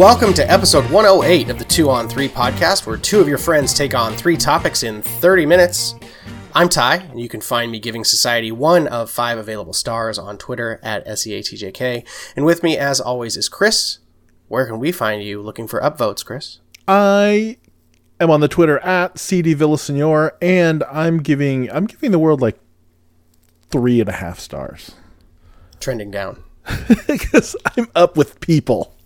Welcome to episode 108 of the 2 on 3 podcast, where two of your friends take on three topics in 30 minutes. I'm Ty, and you can find me giving Society one of five available stars on Twitter at SEATJK. And with me, as always, is Chris. Where can we find you looking for upvotes, Chris? I am on the Twitter at CD Villasenor, and I'm giving I'm giving the world like three and a half stars Trending down. because I'm up with people.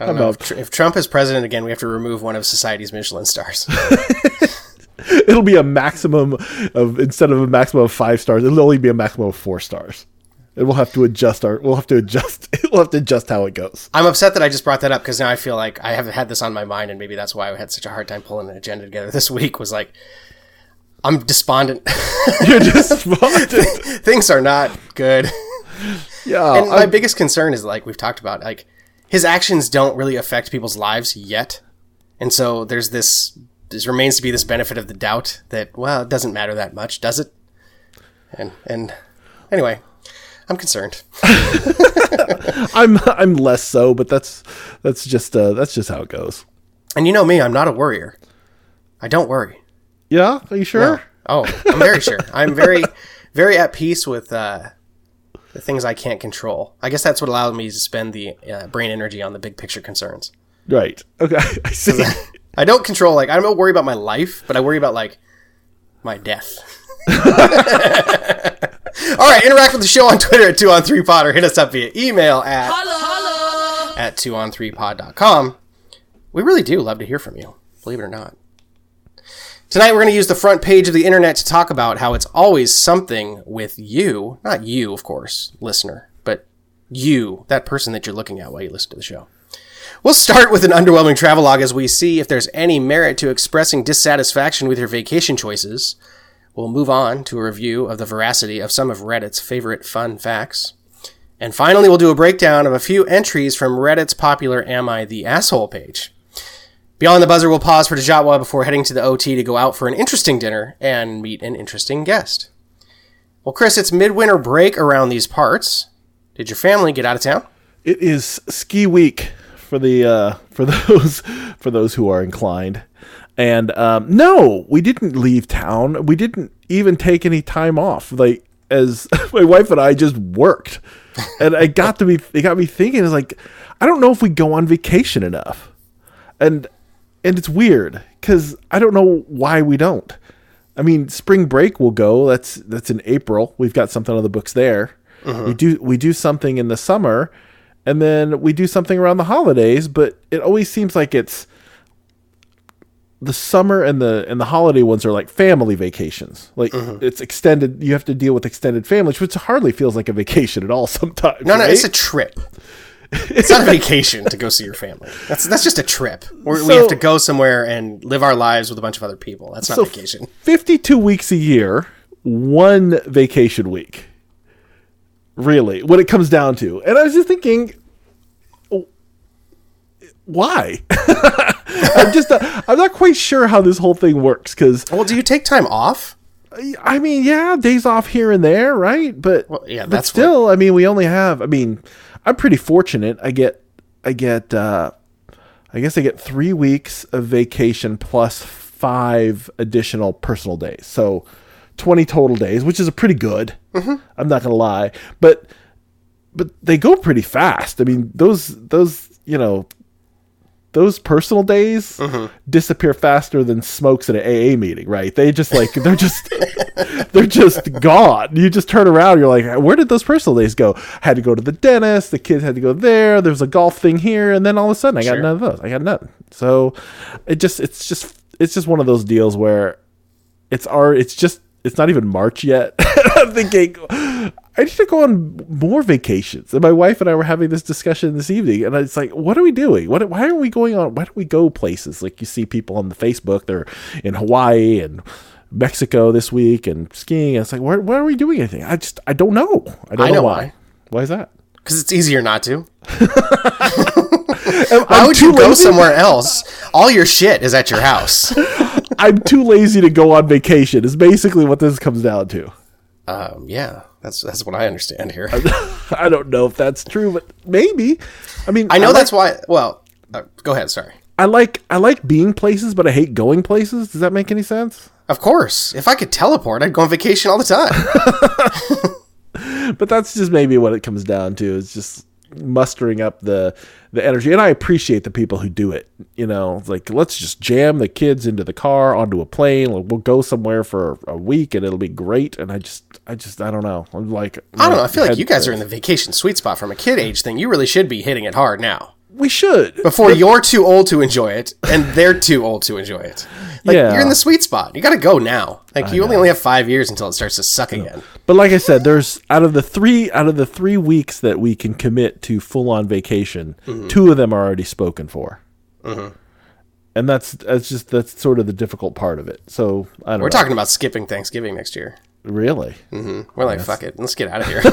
I don't know. If, Tr- if Trump is president again, we have to remove one of society's Michelin stars. It'll be a maximum of instead of a maximum of five stars, it'll only be a maximum of four stars. And we'll have to adjust our we'll have to adjust we'll have to adjust how it goes. I'm upset that I just brought that up because now I feel like I haven't had this on my mind, and maybe that's why I had such a hard time pulling an agenda together this week. Was like, I'm despondent. You're just Things are not good. Yeah. And my I'm- biggest concern is like we've talked about, like his actions don't really affect people's lives yet, and so there's this. This remains to be this benefit of the doubt that well, it doesn't matter that much, does it? And and anyway, I'm concerned. I'm I'm less so, but that's that's just uh that's just how it goes. And you know me, I'm not a worrier. I don't worry. Yeah, are you sure? Oh, I'm very sure. I'm very, very at peace with uh, the things I can't control. I guess that's what allowed me to spend the uh, brain energy on the big picture concerns. Right. Okay. I see. I don't control like I don't worry about my life, but I worry about like my death. All right, interact with the show on Twitter at two on three pod or hit us up via email at hello at two on three pod.com. We really do love to hear from you, believe it or not. Tonight we're going to use the front page of the internet to talk about how it's always something with you, not you, of course, listener, but you, that person that you're looking at while you listen to the show. We'll start with an underwhelming travelogue as we see if there's any merit to expressing dissatisfaction with your vacation choices. We'll move on to a review of the veracity of some of Reddit's favorite fun facts. And finally, we'll do a breakdown of a few entries from Reddit's popular Am I the Asshole page. Beyond the buzzer, we'll pause for Dejatwa before heading to the OT to go out for an interesting dinner and meet an interesting guest. Well, Chris, it's midwinter break around these parts. Did your family get out of town? It is ski week for the uh, for those for those who are inclined. And um, no, we didn't leave town. We didn't even take any time off. Like as my wife and I just worked, and I got to be it got me thinking. It's like I don't know if we go on vacation enough, and and it's weird because I don't know why we don't. I mean, spring break will go. That's that's in April. We've got something on the books there. Uh-huh. We do we do something in the summer, and then we do something around the holidays. But it always seems like it's the summer and the and the holiday ones are like family vacations. Like uh-huh. it's extended. You have to deal with extended families, which hardly feels like a vacation at all. Sometimes, No, no, right? it's a trip. It's not a vacation to go see your family. That's that's just a trip. Where we So- have to go somewhere and live our lives with a bunch of other people. That's not So- vacation. 52 weeks a year, one vacation week. Really, when it comes down to. And I was just thinking, why? I'm just, uh, I'm not quite sure how this whole thing works because, Well, do you take time off? I mean, yeah, days off here and there, right? But, Well, yeah, but still, I mean, we only have, I mean, I'm pretty fortunate. I get, I get, uh, I guess I get three weeks of vacation plus five additional personal days. So 20 total days, which is a pretty good. I'm not going to lie. But, but they go pretty fast. I mean, those, those, you know, those personal days mm-hmm. disappear faster than smokes at an AA meeting, right? They just like, they're just, they're just gone. You just turn around, you're like, where did those personal days go? I Had to go to the dentist, the kids had to go there, there's a golf thing here, and then all of a sudden I got Sure. none of those. I got none. So it just it's just it's just one of those deals where it's our it's just it's not even March yet. I'm thinking I need to go on more vacations. And my wife and I were having this discussion this evening, and it's like, what are we doing? What? Why are we going on? Why don't we go places? Like you see people on the Facebook, they're in Hawaii and Mexico this week and skiing. And it's like, why, why are we doing anything? I just I don't know. I don't I know, know why. why. Why is that? Because it's easier not to. Why would you go somewhere else? All your shit is at your house. I'm too lazy to go on vacation. Is basically what this comes down to. Um, yeah. That's that's what I understand here. I don't know if that's true, but maybe. I mean, I know like- that's why. Well, uh, go ahead. Sorry. I like I like being places, but I hate going places. Does that make any sense? Of course, if I could teleport, I'd go on vacation all the time. But that's just maybe what it comes down to. Is just mustering up the the energy, and I appreciate the people who do it. You know, like let's just jam the kids into the car onto a plane. Like, we'll go somewhere for a week, and it'll be great. And I just, I just, I don't know. I'm like, I don't know. I feel like you guys are in the vacation sweet spot from a kid age thing. You really should be hitting it hard now. We should. Before you're too old to enjoy it, and they're too old to enjoy it. Like, Yeah. You're in the sweet spot. You got to go now. Like you only only have five years until it starts to suck again. But like I said, there's out of the three out of the three weeks that we can commit to full on vacation, Mm-hmm. two of them are already spoken for. And that's that's just that's sort of the difficult part of it. So I don't We're know. talking about skipping Thanksgiving next year. Really. Mm-hmm. We're like, fuck it, let's get out of here.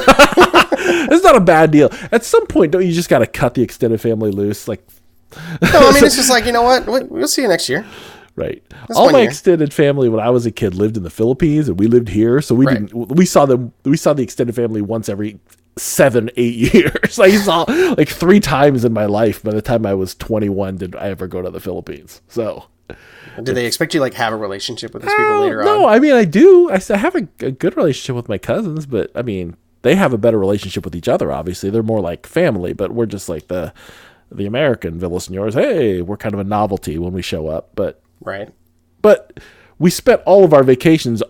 It's not a bad deal. At some point, don't you just got to cut the extended family loose? Like, no, I mean it's just like you know what? We- We'll see you next year. right? All my year. extended family when I was a kid lived in the Philippines, and we lived here, so we Right. didn't. We saw them. We saw the extended family once every seven, eight years. I saw like three times in my life. By the time I was 21, did I ever go to the Philippines? So. Did they expect you to, like have a relationship with these people later no, on? No, I mean I do. I have a, a good relationship with my cousins, but I mean they have a better relationship with each other. Obviously, they're more like family, but we're just like the the American Villasenors. Hey, we're kind of a novelty when we show up, but Right. but we spent all of our vacations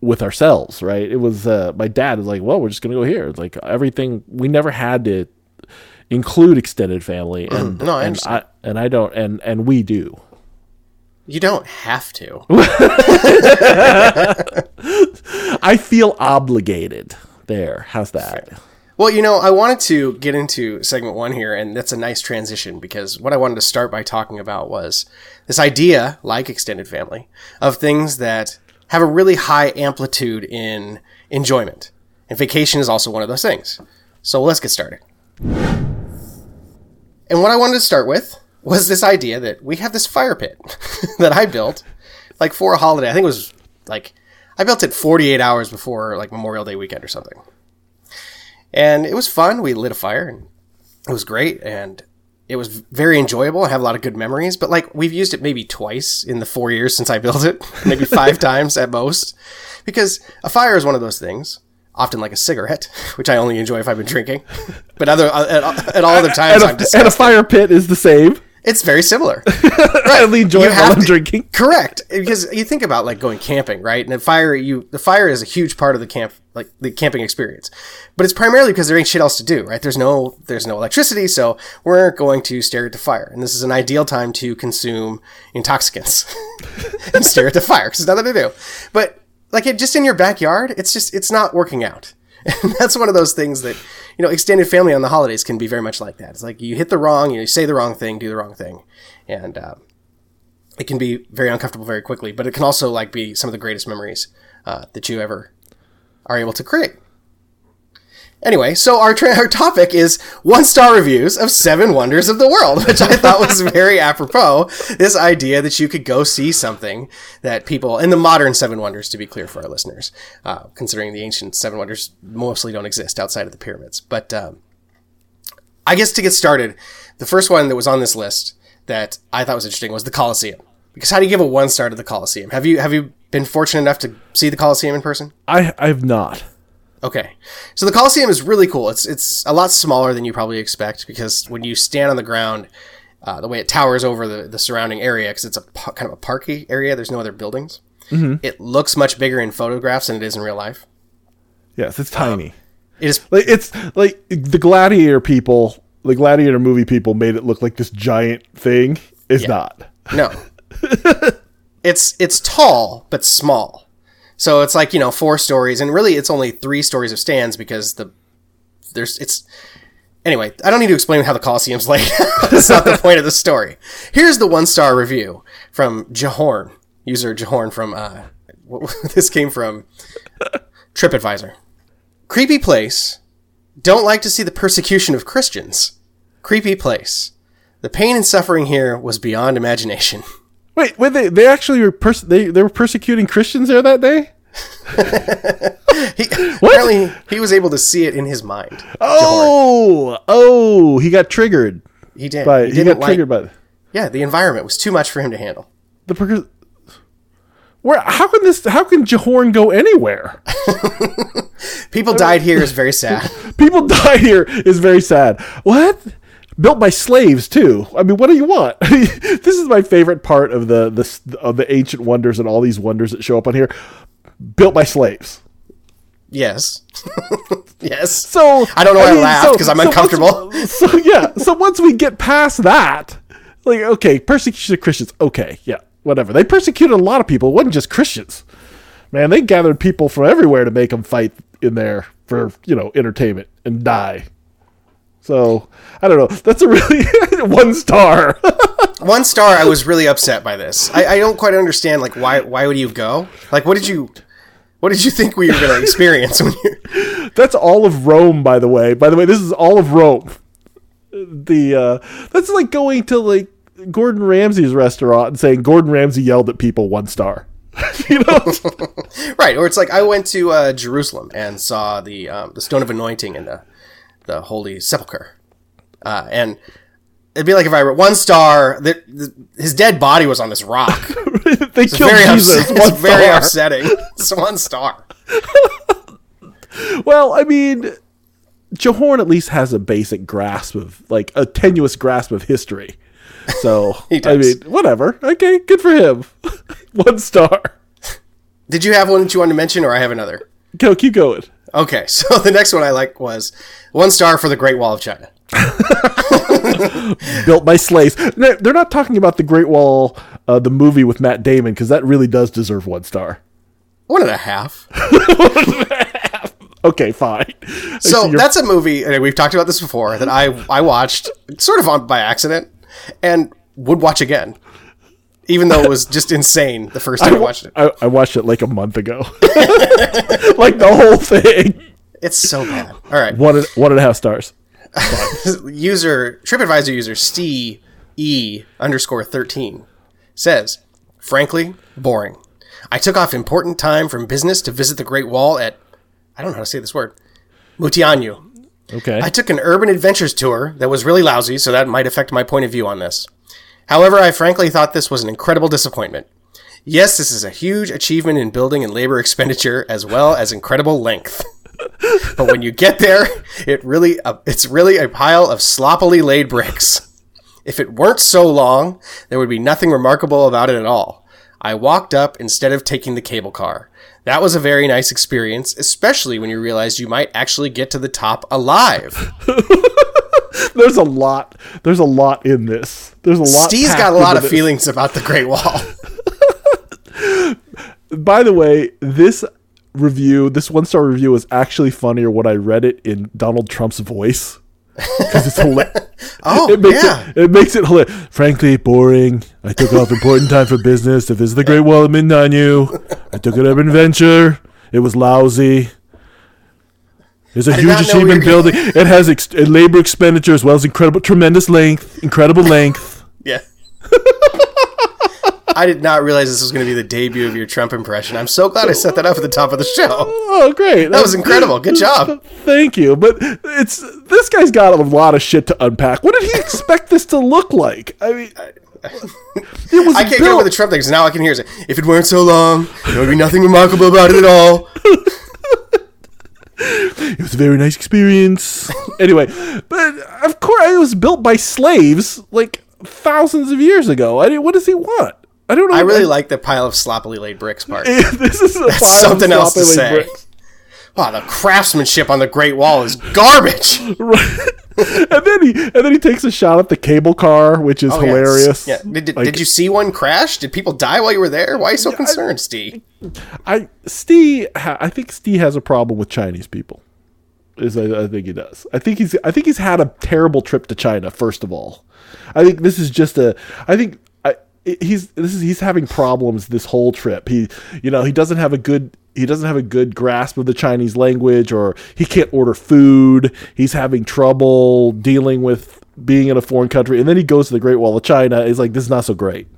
with ourselves, right? It was uh, my dad was like, "Well, we're just gonna go here." It's like everything we never had to include extended family, and No, I and. I and I don't, and and we do. You don't have to. I feel obligated. There, how's that? Well, you know, I wanted to get into segment one here, and that's a nice transition because what I wanted to start by talking about was this idea, like extended family, of things that have a really high amplitude in enjoyment. And vacation is also one of those things. So let's get started. And what I wanted to start with was this idea that we have this fire pit that I built, like for a holiday. I think it was like, I built it 48 hours before like Memorial Day weekend or something and it was fun. We lit a fire, and it was great, and it was very enjoyable. I have a lot of good memories, but like we've used it maybe twice in the four years since I built it, maybe five times at most, because a fire is one of those things. Often like a cigarette, which I only enjoy if I've been drinking, but other at, at all other times And a, and a fire pit is the same. It's very similar. Enjoy You while I'm drinking. Correct, because you think about like going camping, right? And the fire, you the fire is a huge part of the camp, like the camping experience. But it's primarily because there ain't shit else to do, right? There's no there's no electricity, so we're going to stare at the fire, and this is an ideal time to consume intoxicants and stare at the fire because there's nothing to do. But like it just in your backyard, it's just it's not working out. And that's one of those things that, you know, extended family on the holidays can be very much like that. It's like you hit the wrong, you say the wrong thing, do the wrong thing. And, uh, it can be very uncomfortable very quickly, but it can also like be some of the greatest memories uh, that you ever are able to create. Anyway, so our, tra- our topic is one star reviews of Seven Wonders of the World, which I thought was very apropos. This idea that you could go see something that people, in the modern Seven Wonders, to be clear for our listeners, uh, considering the ancient Seven Wonders mostly don't exist outside of the pyramids. But um, I guess to get started, the first one that was on this list that I thought was interesting was the Colosseum. Because how do you give a one star to the Colosseum? Have you have you been fortunate enough to see the Colosseum in person? I I've not. Okay, so the Colosseum is really cool. It's it's a lot smaller than you probably expect because when you stand on the ground, uh, the way it towers over the, the surrounding area, because it's a pa- kind of a parky area. There's no other buildings. It looks much bigger in photographs than it is in real life. Yes, it's tiny. It is Like it's like the Gladiator people, the Gladiator movie people made it look like this giant thing. It's not. No. it's it's tall but small. So it's like, you know, four stories and really it's only 3 stories of stands because the there's it's Anyway, I don't need to explain how the Colosseum's laid out. That's not the point of the story. Here's the one star review from Jahorn, user Jahorn from uh what, this came from TripAdvisor. Creepy place. Don't like to see the persecution of Christians. Creepy place. The pain and suffering here was beyond imagination. Wait, wait, they they actually were pers- they they were persecuting Christians there that day. he, apparently, he was able to see it in his mind. Oh, oh, he got triggered. he did. By, he he, didn't got like. triggered by yeah, the environment was too much for him to handle. the progress. Where? How can this? How can Jahorn go anywhere? People died here is very sad. People died here is very sad. What? Built by slaves too. I mean, what do you want? this is my favorite part of the the of the ancient wonders and all these wonders that show up on here. Built by slaves. yes. yes. So I don't know why I mean, laughed, 'cause I'm once- uncomfortable. so yeah, so once we get past that, like okay, persecution of Christians, okay, yeah, whatever. They persecuted a lot of people. It wasn't just Christians. Man, they gathered people from everywhere to make them fight in there for you know entertainment and die. So I don't know. That's a really one star. One star. I was really upset by this. I, I don't quite understand. Like, why? Why would you go? Like, what did you? What did you think we were going to experience when you? that's all of Rome, by the way. By the way, this is all of Rome. The uh, that's like going to like Gordon Ramsay's restaurant and saying Gordon Ramsay yelled at people one star. you know, Right, or it's like I went to uh, Jerusalem and saw the um, the stone of anointing and the the holy sepulcher, uh, and it'd be like if I wrote one star that the, his dead body was on this rock. they It's killed very, Jesus. one it's very upsetting. It's one star. Well, I mean, Jahorn at least has a basic grasp of like a tenuous grasp of history. So I mean, whatever. Okay, good for him. one star. Did you have one that you wanted to mention, or I have another? Go, keep going. Okay, so the next one I like was one star for the Great Wall of China. Built by slaves. They're not talking about the Great Wall, uh, the movie with Matt Damon, because that really does deserve one star. One and a half. Okay, fine. So that's a movie, and we've talked about this before, that I I watched sort of on by accident and would watch again. Even though it was just insane the first time I, watched it. I, I watched it like a month ago. like the whole thing. It's so bad. All right. One and, one and a half stars. User TripAdvisor user Steve E underscore thirteen says, frankly, boring. I took off important time from business to visit the Great Wall at I don't know how to say this word. Mutianyu. Okay. I took an urban adventures tour that was really lousy, so that might affect my point of view on this. However, I frankly thought this was an incredible disappointment. Yes, this is a huge achievement in building and labor expenditure as well as incredible length. but when you get there, it really uh, it's really a pile of sloppily laid bricks. If it weren't so long, there would be nothing remarkable about it at all. I walked up instead of taking the cable car. That was a very nice experience, especially when you realized you might actually get to the top alive. there's a lot. There's a lot in this. There's a lot. Steve's got a lot of this. feelings about the Great Wall. By the way, this review, this one star review, is actually funnier when I read it in Donald Trump's voice because it's hilarious. Oh, it makes yeah. it, it makes it hilarious. Frankly, boring. I took off important time for business to visit the Great Wall of Mindanyu. I took it an urban adventure. It was lousy. There's a huge not know achievement building. It has ex- uh, labor expenditure as well as incredible, tremendous length, incredible length. Yeah. I did not realize this was going to be the debut of your Trump impression. I'm so glad I set that up at the top of the show. Oh, great! That was incredible. Good job. Thank you. But it's this guy's got a lot of shit to unpack. What did he expect this to look like? I mean, it was I can't get built- over the Trump thing, so now I can hear it. If it weren't so long, there would be nothing remarkable about it at all. It was a very nice experience. anyway, but of course, it was built by slaves like thousands of years ago. I didn't, what does he want? I don't know. I really like the pile of sloppily laid bricks part. this is a pile of something else to say. bricks. Wow, the craftsmanship on the Great Wall is garbage. and then he and then he takes a shot at the cable car, which is Oh, hilarious. Yeah. Did, did, Like, did you see one crash? Did people die while you were there? Why are you so concerned, Steve? I Steve, I think Steve has a problem with Chinese people. Is I, I think he does. I think he's I think he's had a terrible trip to China. First of all, I think this is just a. I think I, he's this is he's having problems this whole trip. He you know he doesn't have a good he doesn't have a good grasp of the Chinese language or he can't order food. He's having trouble dealing with being in a foreign country, and then he goes to the Great Wall of China. He's like, this is not so great.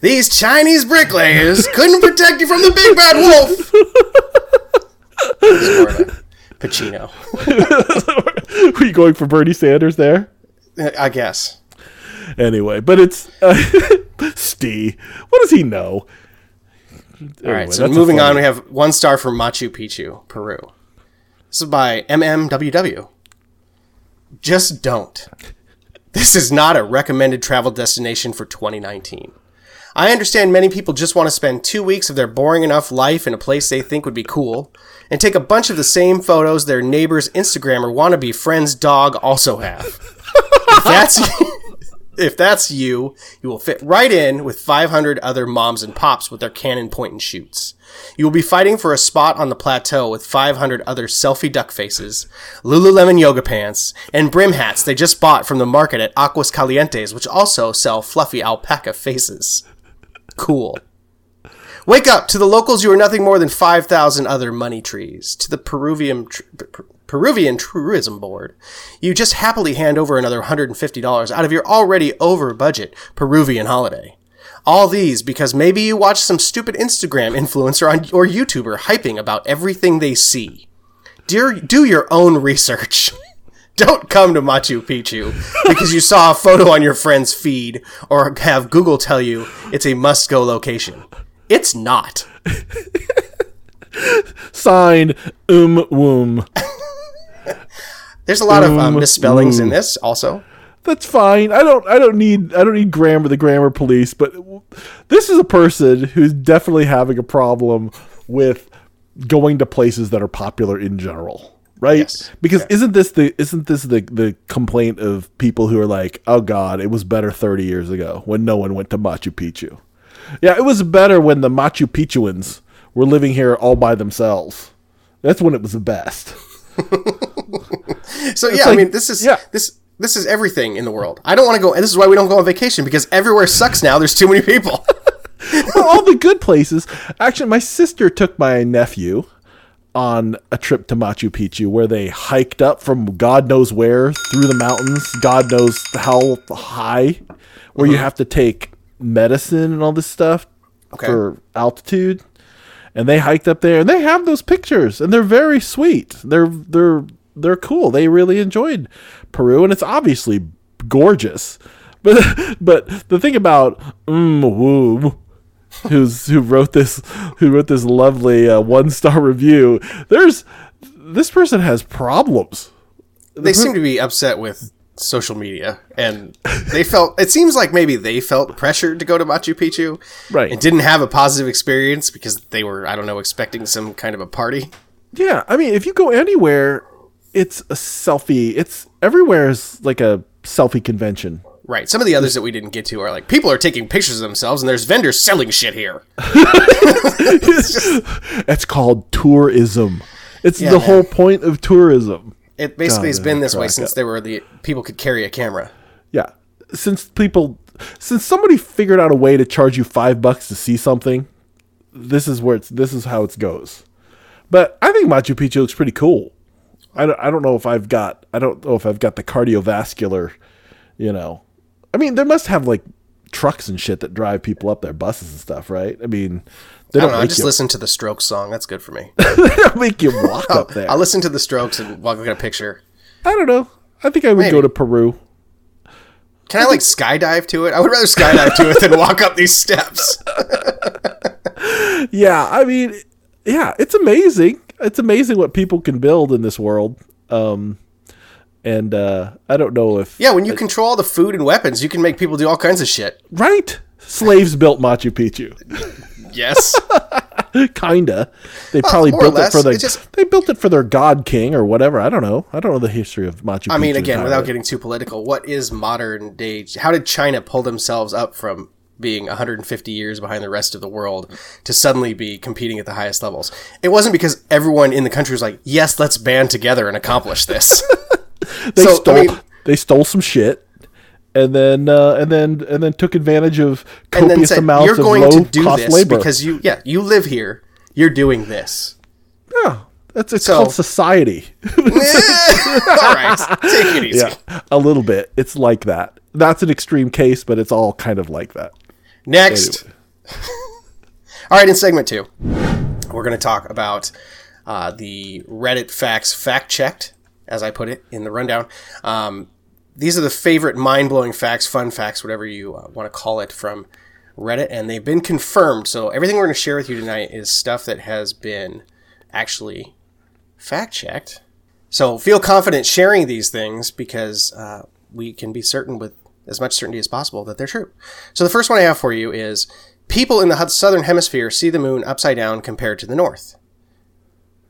These Chinese bricklayers couldn't protect you from the big bad wolf. Pacino. Were you going for Bernie Sanders there? I guess. Anyway, but it's uh, Steve. What does he know? All right, so moving on, we have one star for Machu Picchu, Peru. This is by MMWW. Just don't. This is not a recommended travel destination for 2019. I understand many people just want to spend two weeks of their boring enough life in a place they think would be cool and take a bunch of the same photos their neighbor's Instagram or wannabe friend's dog also have. if that's if that's you, you will fit right in with 500 other moms and pops with their Canon point and shoots. You will be fighting for a spot on the plateau with 500 other selfie duck faces, Lululemon yoga pants, and brim hats they just bought from the market at Aguas Calientes, which also sell fluffy alpaca faces. Cool. Wake up! To the locals, you are nothing more than 5,000 other money trees. To the Peruvian, tr- Peruvian Tourism Board, you just happily hand over another $150 out of your already over budget Peruvian holiday. All these because maybe you watch some stupid Instagram influencer on, or YouTuber hyping about everything they see. Dear, do your own research. Don't come to Machu Picchu because you saw a photo on your friend's feed or have Google tell you it's a must go location. It's not. Signed, Um Woom. There's a lot of um, misspellings in this also. That's fine. I don't. I don't need. I don't need grammar. The grammar police. But this is a person who's definitely having a problem with going to places that are popular in general, right? Yes. Because isn't this the isn't this the the complaint of people who are like, oh God, it was better thirty years ago when no one went to Machu Picchu. Yeah, it was better when the Machu Picchuans were living here all by themselves. That's when it was the best. So yeah, I mean, this is yeah. this this is everything in the world. I don't want to go, and this is why we don't go on vacation because everywhere sucks now. There's too many people. well, all the good places. Actually, my sister took my nephew on a trip to Machu Picchu where they hiked up from God knows where through the mountains, God knows how high, where you uh-huh. have to take medicine and all this stuff Okay. for altitude. And they hiked up there and they have those pictures and they're very sweet. They're they're they're cool. They really enjoyed Peru and it's obviously gorgeous. But but the thing about mm, woo who's who wrote this who wrote this lovely uh, one star review. There's this person has problems. they seem to be upset with social media, and they felt. It seems like maybe they felt pressured to go to Machu Picchu, Right. And didn't have a positive experience because they were, I don't know, expecting some kind of a party. Yeah, I mean, if you go anywhere, it's a selfie. It's everywhere is like a selfie convention. Right. Some of the others that we didn't get to are like people are taking pictures of themselves, and there's vendors selling shit here. It's called tourism. It's Yeah, the man. whole point of tourism. It basically has been this way since up. there were the people could carry a camera. Yeah, since people, since somebody figured out a way to charge you five bucks to see something, this is where it's. This is how it goes. But I think Machu Picchu looks pretty cool. I don't, I don't know if I've got I don't know if I've got the cardiovascular, you know. I mean, they must have like trucks and shit that drive people up there, buses and stuff, right? I mean, they I don't, don't know. I just you, listen to the Strokes song. That's good for me. they don't make you walk up there. I'll listen to the Strokes and walk look at a picture. I don't know. I think I would go to Peru. Can I like skydive to it? I would rather skydive to it than walk up these steps. Yeah, I mean, yeah, it's amazing. It's amazing what people can build in this world. Um, and uh, I don't know if Yeah, when you control all the food and weapons, you can make people do all kinds of shit. right slaves built Machu Picchu. Yes. Kinda. They probably or built it for their. It just- they built it for their god king or whatever. I don't know. I don't know the history of Machu Picchu. I mean, again, without getting too political, what is modern day? How did China pull themselves up from being 150 years behind the rest of the world to suddenly be competing at the highest levels? It wasn't because everyone in the country was like, "Yes, let's band together and accomplish this." they so, I stole. mean- they stole some shit. And then, uh, and then, and then took advantage of copious said, amounts "You're of going low to do cost this labor. because you, yeah, you live here. You're doing this." yeah, that's it's So- called society. all right, take it easy. yeah, a little bit. It's like that. That's an extreme case, but it's all kind of like that. Next. All right, in segment two, we're going to talk about uh, the Reddit facts fact checked, as I put it in the rundown. Um, these are the favorite mind blowing facts, fun facts, whatever you uh, want to call it, from Reddit, and they've been confirmed. So everything we're going to share with you tonight is stuff that has been actually fact checked. So feel confident sharing these things because uh, we can be certain with as much certainty as possible that they're true. So the first one I have for you is people in the southern hemisphere see the moon upside down compared to the north.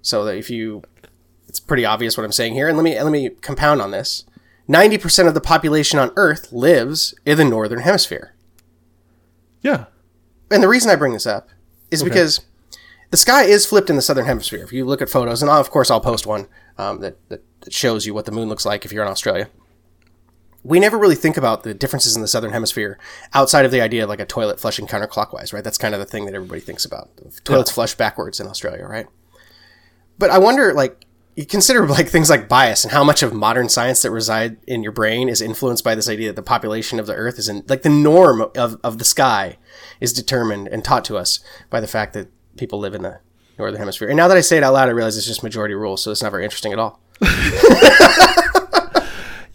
So that if you, it's pretty obvious what I'm saying here, and let me let me compound on this. Ninety percent of the population on Earth lives in the northern hemisphere. Yeah. And the reason I bring this up is okay. because the sky is flipped in the southern hemisphere. If you look at photos, and of course I'll post one um, that, that shows you what the moon looks like if you're in Australia. We never really think about the differences in the southern hemisphere outside of the idea of like a toilet flushing counterclockwise, right? That's kind of the thing that everybody thinks about. Toilets yeah. flush backwards in Australia, right? But I wonder, like, you consider like things like bias and how much of modern science that reside in your brain is influenced by this idea that the population of the earth is in like the norm of, of the sky is determined and taught to us by the fact that people live in the northern hemisphere. And now that I say it out loud, I realize it's just majority rule, so it's not very interesting at all.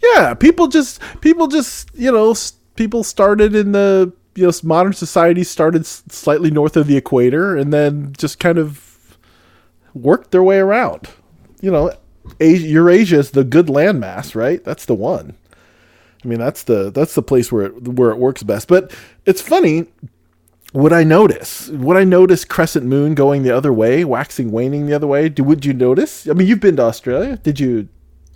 yeah, people just people just you know people started in the you know modern society started slightly north of the equator and then just kind of worked their way around you know, Asia, Eurasia is the good landmass, right? That's the one. I mean, that's the that's the place where it, where it works best. But it's funny. Would I notice? Would I notice crescent moon going the other way, waxing, waning the other way? Do, would you notice? I mean, you've been to Australia. Did you?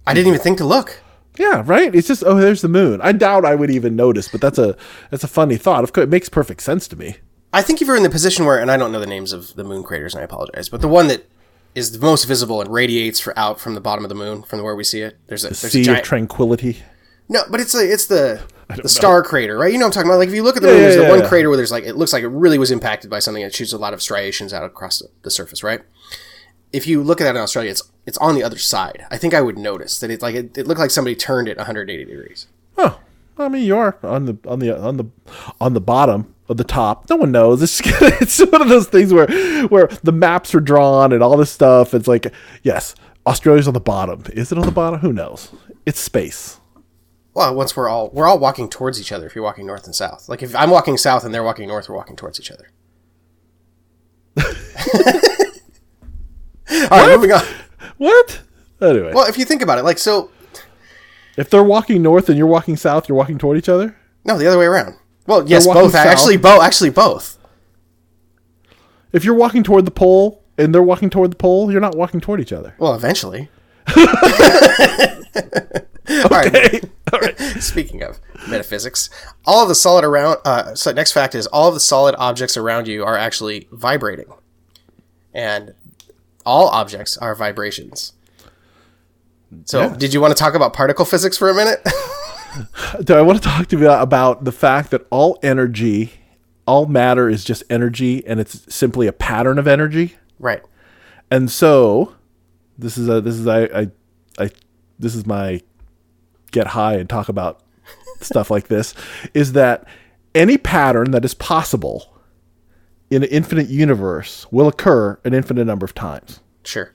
I didn't even think to look. Yeah, right. It's just oh, there's the moon. I doubt I would even notice, but that's a that's a funny thought. Of course, it makes perfect sense to me. I think if you're in the position where, and I don't know the names of the moon craters, and I apologize, but the one that is the most visible and radiates for out from the bottom of the moon from where we see it. There's a, the there's sea a giant, of tranquility. No, but it's like it's the the star know. crater, right? You know what I'm talking about. Like if you look at the yeah, moon, there's yeah, the one yeah. crater where there's like it looks like it really was impacted by something that shoots a lot of striations out across the, the, surface, right? If you look at that in Australia, it's it's on the other side. I think I would notice that it like it, it looked like somebody turned it 180 degrees. Oh, I mean, you are on the on the on the on the bottom the top. No one knows. It's, it's one of those things where where the maps are drawn and all this stuff. It's like, yes, Australia's on the bottom. Is it on the bottom? Who knows? It's space. Well, once we're all we're all walking towards each other. If you're walking north and south, like if I'm walking south and they're walking north, we're walking towards each other. all right, moving on. What? Anyway. Well, if you think about it, like so, if they're walking north and you're walking south, you're walking toward each other. No, the other way around. Well, yes, both. South. Actually, both. Actually, both. If you're walking toward the pole and they're walking toward the pole, you're not walking toward each other. Well, eventually. okay. All right. All right. Speaking of metaphysics, all of the solid around. Uh, so next fact is all of the solid objects around you are actually vibrating, and all objects are vibrations. So, yeah. did you want to talk about particle physics for a minute? do I want to talk to you about the fact that all energy, all matter is just energy, and it's simply a pattern of energy. Right. And so, this is a this is I I, I this is my get high and talk about stuff like this is that any pattern that is possible in an infinite universe will occur an infinite number of times. Sure.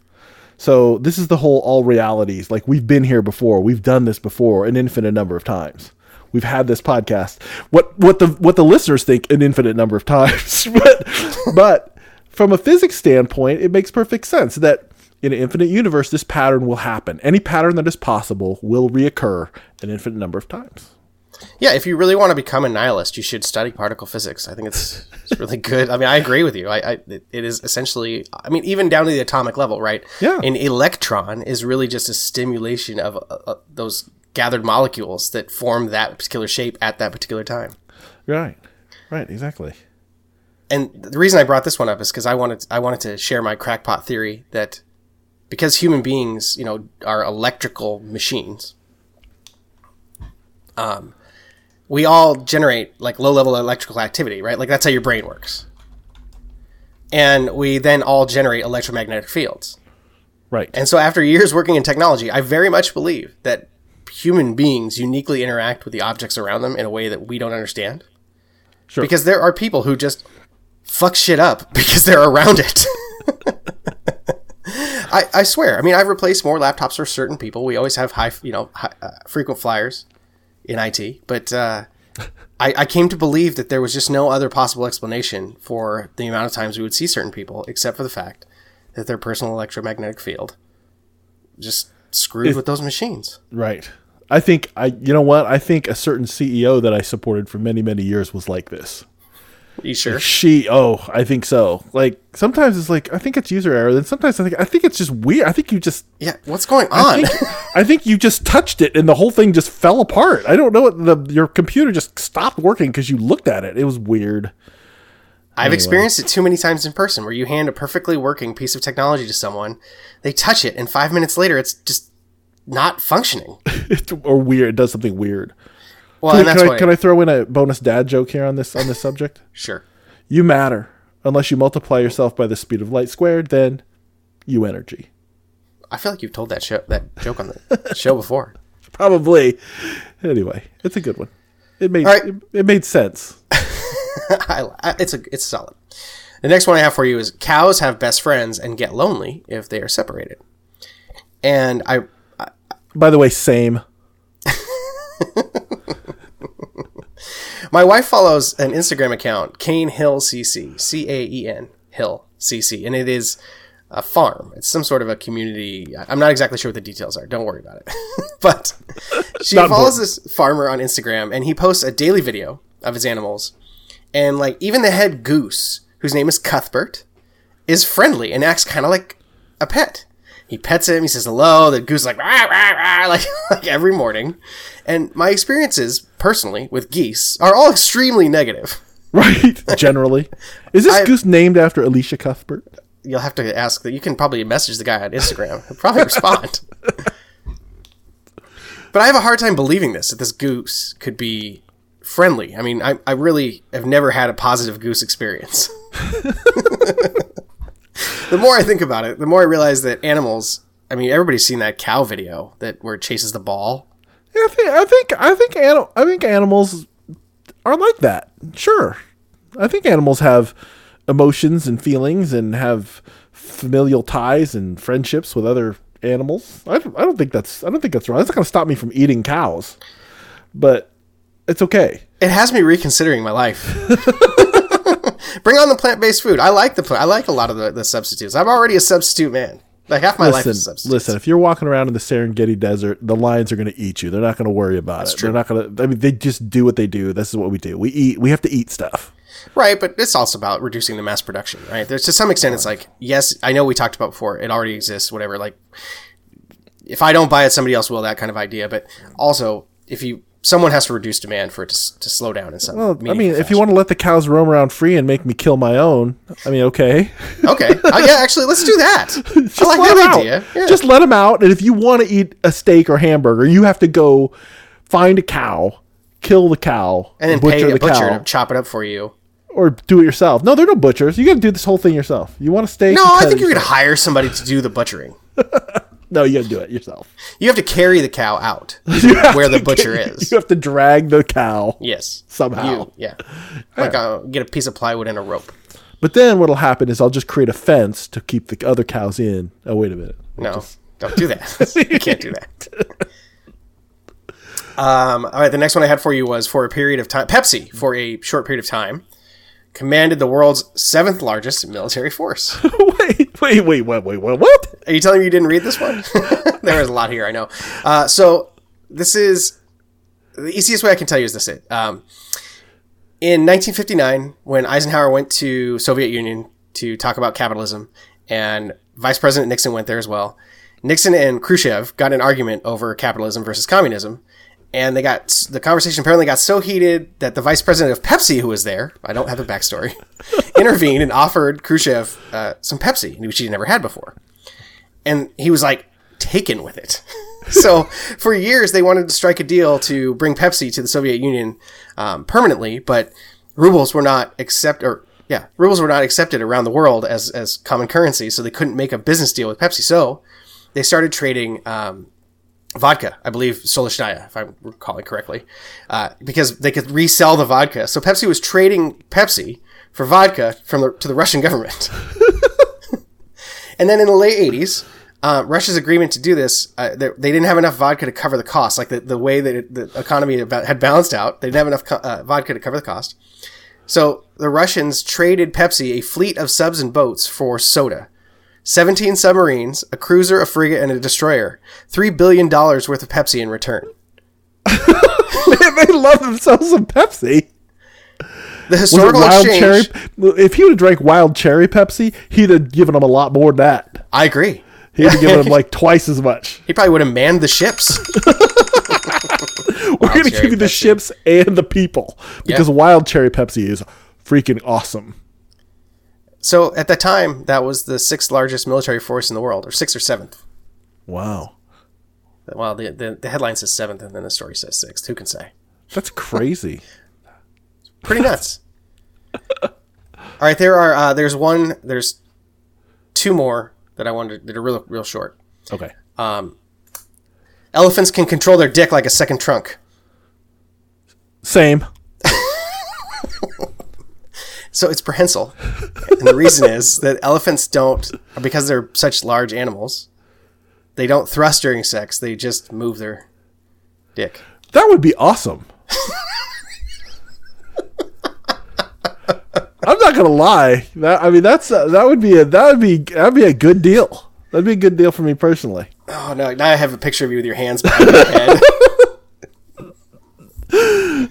So this is the whole all realities. Like we've been here before, we've done this before an infinite number of times. We've had this podcast. What what the what the listeners think an infinite number of times, but but from a physics standpoint, it makes perfect sense that in an infinite universe, this pattern will happen. Any pattern that is possible will reoccur an infinite number of times. Yeah, if you really want to become a nihilist, you should study particle physics. I think it's, it's really good. I mean, I agree with you. I, I, it is essentially, I mean, even down to the atomic level, right? Yeah. An electron is really just a stimulation of uh, uh, those gathered molecules that form that particular shape at that particular time. Right. Right. Exactly. And the reason I brought this one up is because I wanted I wanted to share my crackpot theory that because human beings, you know, are electrical machines. Um, we all generate like low level electrical activity, right? Like that's how your brain works. And we then all generate electromagnetic fields. Right. And so after years working in technology, I very much believe that human beings uniquely interact with the objects around them in a way that we don't understand. Sure. Because there are people who just fuck shit up because they're around it. I, I swear. I mean, I've replaced more laptops for certain people. We always have high, you know, high, uh, frequent flyers in IT, but uh, I, I came to believe that there was just no other possible explanation for the amount of times we would see certain people, except for the fact that their personal electromagnetic field just screwed with those machines. Right. I think I you know what? I think a certain CEO that I supported for many many years was like this. You sure? She oh, I think so. Like sometimes it's like I think it's user error, then sometimes I think I think it's just weird. I think you just Yeah. What's going I on? think, I think you just touched it and the whole thing just fell apart. I don't know what the your computer just stopped working because you looked at it. It was weird. I've experienced it too many times in person where you hand a perfectly working piece of technology to someone, they touch it, and five minutes later it's just not functioning. Or weird. It does something weird. Well, Can, that's I, can I throw in a bonus dad joke here on this on this subject? Sure. You matter unless you multiply yourself by the speed of light squared. Then you energy. I feel like you've told that show that joke on the show before. Probably. Anyway, it's a good one. It made right. it, it made sense. I, I- it's a it's solid. The next one I have for you is cows have best friends and get lonely if they are separated. And I By the way, same. My wife follows an Instagram account, Caen Hill CC, C A E N Hill CC, and it is a farm. It's some sort of a community. I'm not exactly sure what the details are. Don't worry about it. but she Not follows this farmer on Instagram, and he posts a daily video of his animals, and like even the head goose, whose name is Cuthbert, is friendly and acts kind of like a pet. He pets him. He says hello. The goose like rah, rah, rah, like like every morning. And my experiences personally with geese are all extremely negative. Right. Generally, is this I- goose named after Alicia Cuthbert? You'll have to ask that. You can probably message the guy on Instagram. He'll probably respond. but I have a hard time believing this that this goose could be friendly. I mean, I, I really have never had a positive goose experience. The more I think about it, the more I realize that animals. I mean, everybody's seen that cow video that where it chases the ball. Yeah, I think I think I think ani- I think animals are like that. Sure, I think animals have emotions and feelings and have familial ties and friendships with other animals. I I don't think that's I don't think that's wrong. That's not going to stop me from eating cows, but it's okay. It has me reconsidering my life. Bring on the plant-based food. I like the I like a lot of the, the substitutes. I'm already a substitute man. Like half my life is Listen, substitutes. listen. If you're walking around in the Serengeti Desert, the lions are going to eat you. They're not going to worry about it. true. They're not going to. I mean, they just do what they do. This is what we do. We eat. We have to eat stuff. Right, but it's also about reducing the mass production, right? There's to some extent, it's like, yes, I know we talked about before, it already exists, whatever. Like, if I don't buy it, somebody else will. That kind of idea. But also, if you someone has to reduce demand for it to, to slow down in some. Well, I mean, if you want to let the cows roam around free and make me kill my own, I mean, okay. okay, uh, yeah, actually, let's do that. Just I like let that out. idea. Yeah. Just let them out. And if you want to eat a steak or hamburger, you have to go find a cow, kill the cow, and then butcher pay a the butcher cow, to chop it up for you. or do it yourself. No, they're no butchers. You got to do this whole thing yourself. You want a steak? No, I think it you could yourself. hire somebody to do the butchering. No, you got to do it yourself. You have to carry the cow out where the butcher get- is. You have to drag the cow. Yes, Somehow. You- yeah, like uh, get a piece of plywood and a rope. But then what'll happen is I'll just create a fence to keep the other cows in. Oh, wait a minute. No, don't do that. you can't do that. Um, all right, the next one I had for you was for a period of time. Pepsi, for a short period of time, commanded the world's seventh largest military force. wait, wait, wait, wait, wait, wait, what? Are you telling me you didn't read this one? there was a lot here, I know. Uh, so this is the easiest way I can tell you is this: it. Um, in 1959, when Eisenhower went to Soviet Union to talk about capitalism, and Vice President Nixon went there as well. Nixon and Khrushchev got an argument over capitalism versus communism, and they got the conversation apparently got so heated that the vice president of Pepsi, who was there, I don't have the backstory, intervened and offered Khrushchev uh, some Pepsi, which he'd never had before and he was like taken with it. so for years they wanted to strike a deal to bring Pepsi to the Soviet Union um, permanently, but rubles were not accept or yeah rubles were not accepted around the world as as common currency, so they couldn't make a business deal with Pepsi. So they started trading. Um, vodka, I believe Stolichnaya, if I'm recalling correctly, uh, because they could resell the vodka. So Pepsi was trading Pepsi for vodka from the, to the Russian government. And then in the late 80s, uh, Russia's agreement to do this, uh, they, they didn't have enough vodka to cover the cost. Like the, the way that it, the economy had balanced out, they didn't have enough co- uh, vodka to cover the cost. So the Russians traded Pepsi a fleet of subs and boats for soda. 17 submarines, a cruiser, a frigate, and a destroyer. $3 billion worth of Pepsi in return. they love themselves some Pepsi. The historical wild exchange. cherry? If he would have drank wild cherry Pepsi, he'd have given them a lot more than that. I agree. He'd have given them like twice as much. He probably would have manned the ships. We're going to give you the ships and the people because wild cherry Pepsi is freaking awesome. So at that time, that was the sixth largest military force in the world, or sixth or seventh. Wow. Well, the, the, the headline says seventh, and then the story says sixth. Who can say? That's crazy. Pretty nuts. All right, there are uh, there's one there's two more that I wanted that are real real short. okay. Um, Elephants can control their dick like a second trunk. Same. So it's prehensile. and the reason is that elephants don't, because they're such large animals, they don't thrust during sex. They just move their dick. That would be awesome. I'm not gonna lie. That I mean, that's uh, that would be a that would be that'd be a good deal. That'd be a good deal for me personally. Oh no! Now I have a picture of you with your hands behind your head.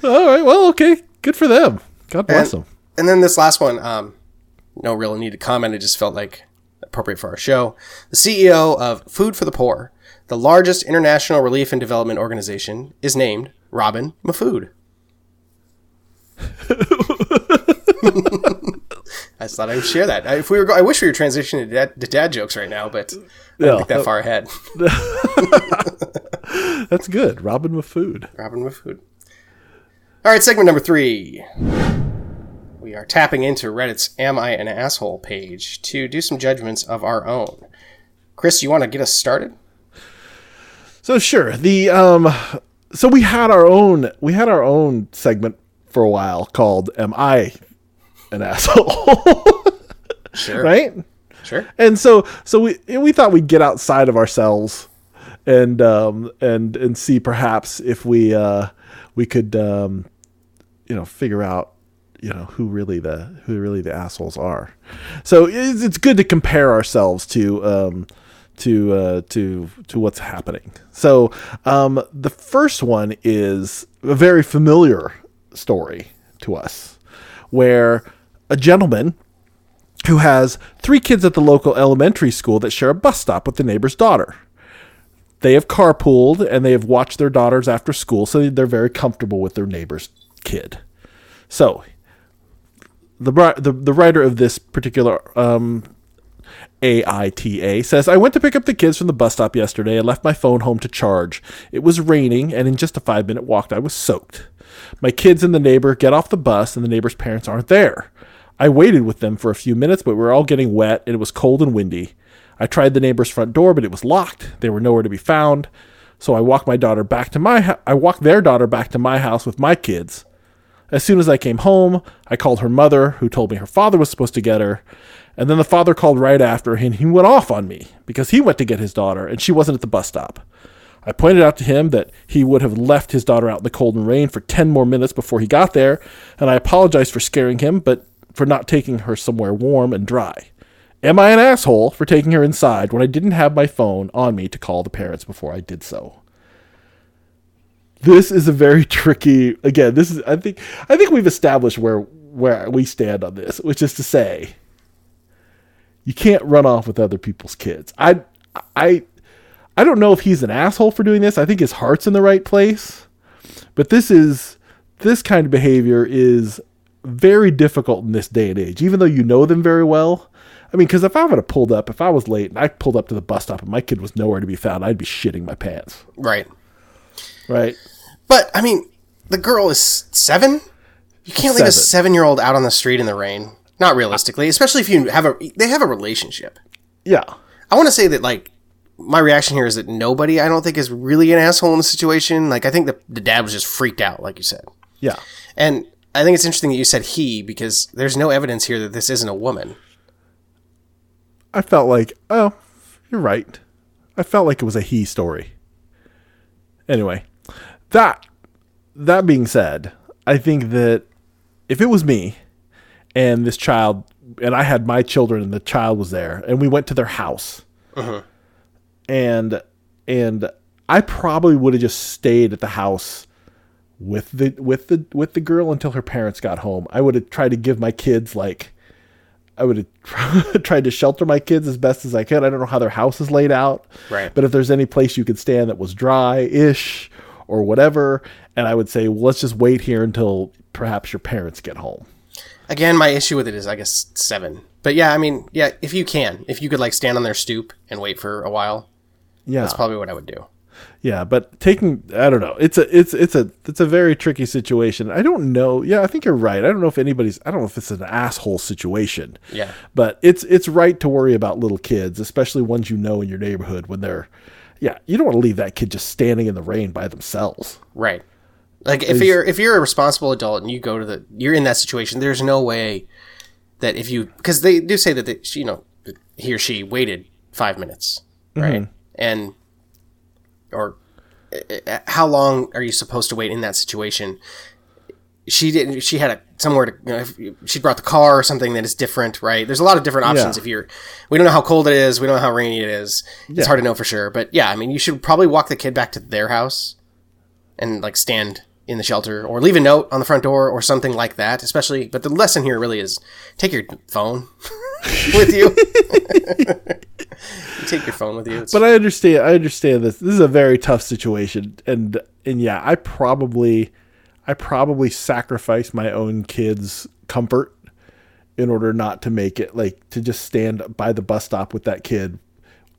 All right. Well, okay. Good for them. God bless And- them. And then this last one, um, no real need to comment. It just felt like appropriate for our show. The CEO of Food for the Poor, the largest international relief and development organization, is named Robin Mahfood. I just thought I would share that. If we were, go- I wish we were transitioning to dad, to dad jokes right now, but I don't think that far ahead. That's good. Robin Mahfood. Robin Mahfood. All right, segment number three. We are tapping into Reddit's "Am I an Asshole" page to do some judgments of our own. Chris, you want to get us started? So sure. The um. So we had our own we had our own segment for a while called "Am I an asshole?" Sure. right? Sure. and so so we we thought we'd get outside of ourselves and um and and see perhaps if we uh we could um you know figure out you know who really the who really the assholes are so it's, it's good to compare ourselves to um to uh to to what's happening so um the first one is a very familiar story to us where a gentleman who has three kids at the local elementary school that share a bus stop with the neighbor's daughter. They have carpooled and they have watched their daughters after school, so they're very comfortable with their neighbor's kid. So, the the, the writer of this particular um, AITA says, I went to pick up the kids from the bus stop yesterday and left my phone home to charge. It was raining, and in just a five minute walk, I was soaked. My kids and the neighbor get off the bus, and the neighbor's parents aren't there. I waited with them for a few minutes, but we were all getting wet, and it was cold and windy. I tried the neighbor's front door, but it was locked. They were nowhere to be found. So I walked my daughter back to my ho- I walked their daughter back to my house with my kids. As soon as I came home, I called her mother, who told me her father was supposed to get her. And then the father called right after, and he went off on me because he went to get his daughter and she wasn't at the bus stop. I pointed out to him that he would have left his daughter out in the cold and rain for 10 more minutes before he got there, and I apologized for scaring him, but for not taking her somewhere warm and dry. Am I an asshole for taking her inside when I didn't have my phone on me to call the parents before I did so? This is a very tricky again, this is I think I think we've established where where we stand on this, which is to say you can't run off with other people's kids. I I I don't know if he's an asshole for doing this. I think his heart's in the right place. But this is this kind of behavior is very difficult in this day and age, even though you know them very well. I mean, because if I would have pulled up, if I was late and I pulled up to the bus stop and my kid was nowhere to be found, I'd be shitting my pants, Right. right? But I mean, the girl is seven. You can't leave a Seven. seven-year-old out on the street in the rain. Not realistically, especially if you have a they have a relationship. Yeah, I want to say that like my reaction here is that nobody I don't think is really an asshole in the situation. Like I think the the dad was just freaked out, like you said. yeah, And I think it's interesting that you said he because there's no evidence here that this isn't a woman. I felt like, oh, you're right. I felt like it was a he story. Anyway, that that being said, I think that if it was me and this child and I had my children and the child was there and we went to their house. Uh-huh. And and I probably would have just stayed at the house with the with the with the girl until her parents got home. I would have tried to give my kids like I would have tried to shelter my kids as best as I could. I don't know how their house is laid out, Right. But if there's any place you could stand that was dry-ish or whatever, and I would say, well, let's just wait here until perhaps your parents get home. Again, my issue with it is, I guess, seven. But yeah, I mean, yeah, if you can, if you could like stand on their stoop and wait for a while, Yeah, that's probably what I would do. Yeah, but taking I don't know. It's a it's it's a it's a very tricky situation. I don't know. Yeah, I think you're right. I don't know if anybody's I don't know if it's an asshole situation. Yeah. But it's it's right to worry about little kids, especially ones you know in your neighborhood when they're yeah, you don't want to leave that kid just standing in the rain by themselves. Right. Like if you're if you're a responsible adult and you go to the you're in that situation, there's no way that if you because they do say that they, you know he or she waited five minutes, right? And or uh, how long are you supposed to wait in that situation? She didn't. She had a somewhere to. You know, she brought the car or something that is different, right? There's a lot of different options. Yeah. If you're, we don't know how cold it is. We don't know how rainy it is. It's hard to know for sure. But yeah, I mean, you should probably walk the kid back to their house and like stand in the shelter or leave a note on the front door or something like that. Especially, but the lesson here really is take your phone with you. You take your phone with you. It's, But I understand. I understand this. This is a very tough situation, and and yeah, I probably, I probably sacrifice my own kids' comfort in order not to make it like to just stand by the bus stop with that kid,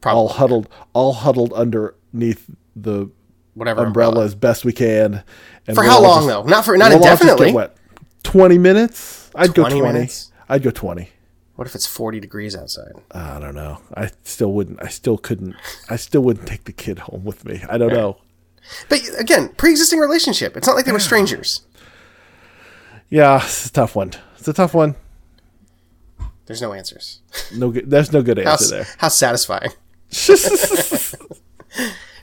all huddled, all huddled underneath the whatever umbrella as best we can. And For we'll how long just- though? Not for not we'll all get indefinitely. wet. Twenty minutes. I'd 20 go twenty. minutes? I'd go twenty. What if it's forty degrees outside? I don't know. I still wouldn't. I still couldn't. I still wouldn't take the kid home with me. I don't know. But again, pre-existing relationship. It's not like they were strangers. Yeah, it's a tough one. It's a tough one. There's no answers. No good. There's no good How, answer there. how satisfying.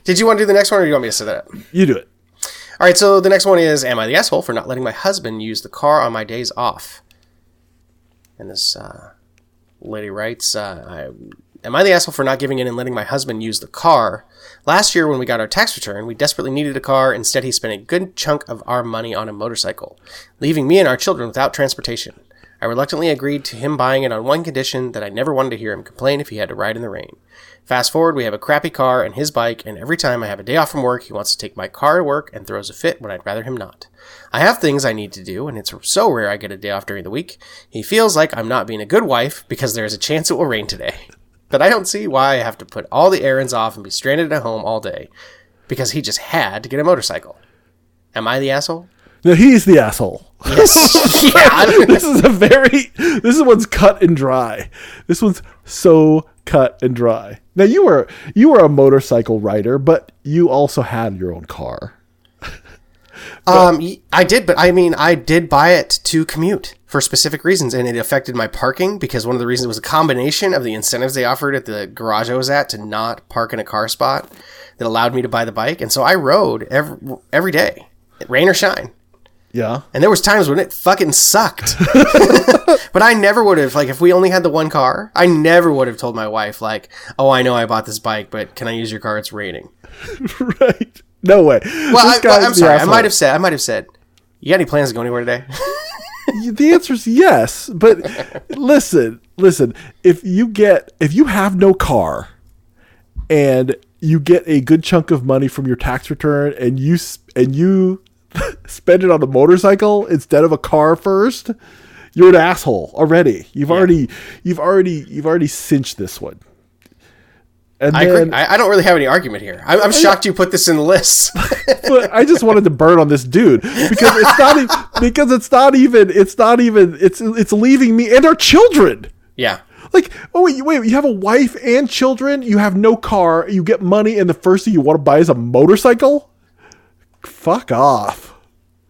Did you want to do the next one, or do you want me to set that up? you do it. All right. So the next one is: Am I the asshole for not letting my husband use the car on my days off? And this uh, lady writes: uh, I, Am I the asshole for not giving in and letting my husband use the car? Last year, when we got our tax return, we desperately needed a car. Instead, he spent a good chunk of our money on a motorcycle, leaving me and our children without transportation. I reluctantly agreed to him buying it on one condition that I never wanted to hear him complain if he had to ride in the rain. Fast forward, we have a crappy car and his bike, and every time I have a day off from work, he wants to take my car to work and throws a fit when I'd rather him not. I have things I need to do, and it's so rare I get a day off during the week. He feels like I'm not being a good wife because there is a chance it will rain today. But I don't see why I have to put all the errands off and be stranded at home all day because he just had to get a motorcycle. Am I the asshole? No, he's the asshole. yeah. this is a very. This one's cut and dry. This one's so cut and dry. Now you were you were a motorcycle rider, but you also had your own car. Um, y- I did, but I mean, I did buy it to commute for specific reasons, and it affected my parking because one of the reasons was a combination of the incentives they offered at the garage I was at to not park in a car spot that allowed me to buy the bike, and so I rode every every day, rain or shine. Yeah. And there was times when it fucking sucked. but I never would have like if we only had the one car, I never would have told my wife like, "Oh, I know I bought this bike, but can I use your car? It's raining." right. No way. Well, This I, guy's well, I'm the sorry. I might have said I might have said, "You got any plans to go anywhere today?" The answer is yes but listen listen. If you get if you have no car and you get a good chunk of money from your tax return and you and you spend it on a motorcycle instead of a car first you're an asshole already. You've already you've already you've already cinched this one and I then agree. I, I don't really have any argument here. I'm, I'm shocked you put this in the list. but I just wanted to burn on this dude because it's not even because it's not even it's not even it's it's leaving me and our children. yeah. Like, oh wait, wait, you have a wife and children, you have no car, you get money, and the first thing you want to buy is a motorcycle? Fuck off.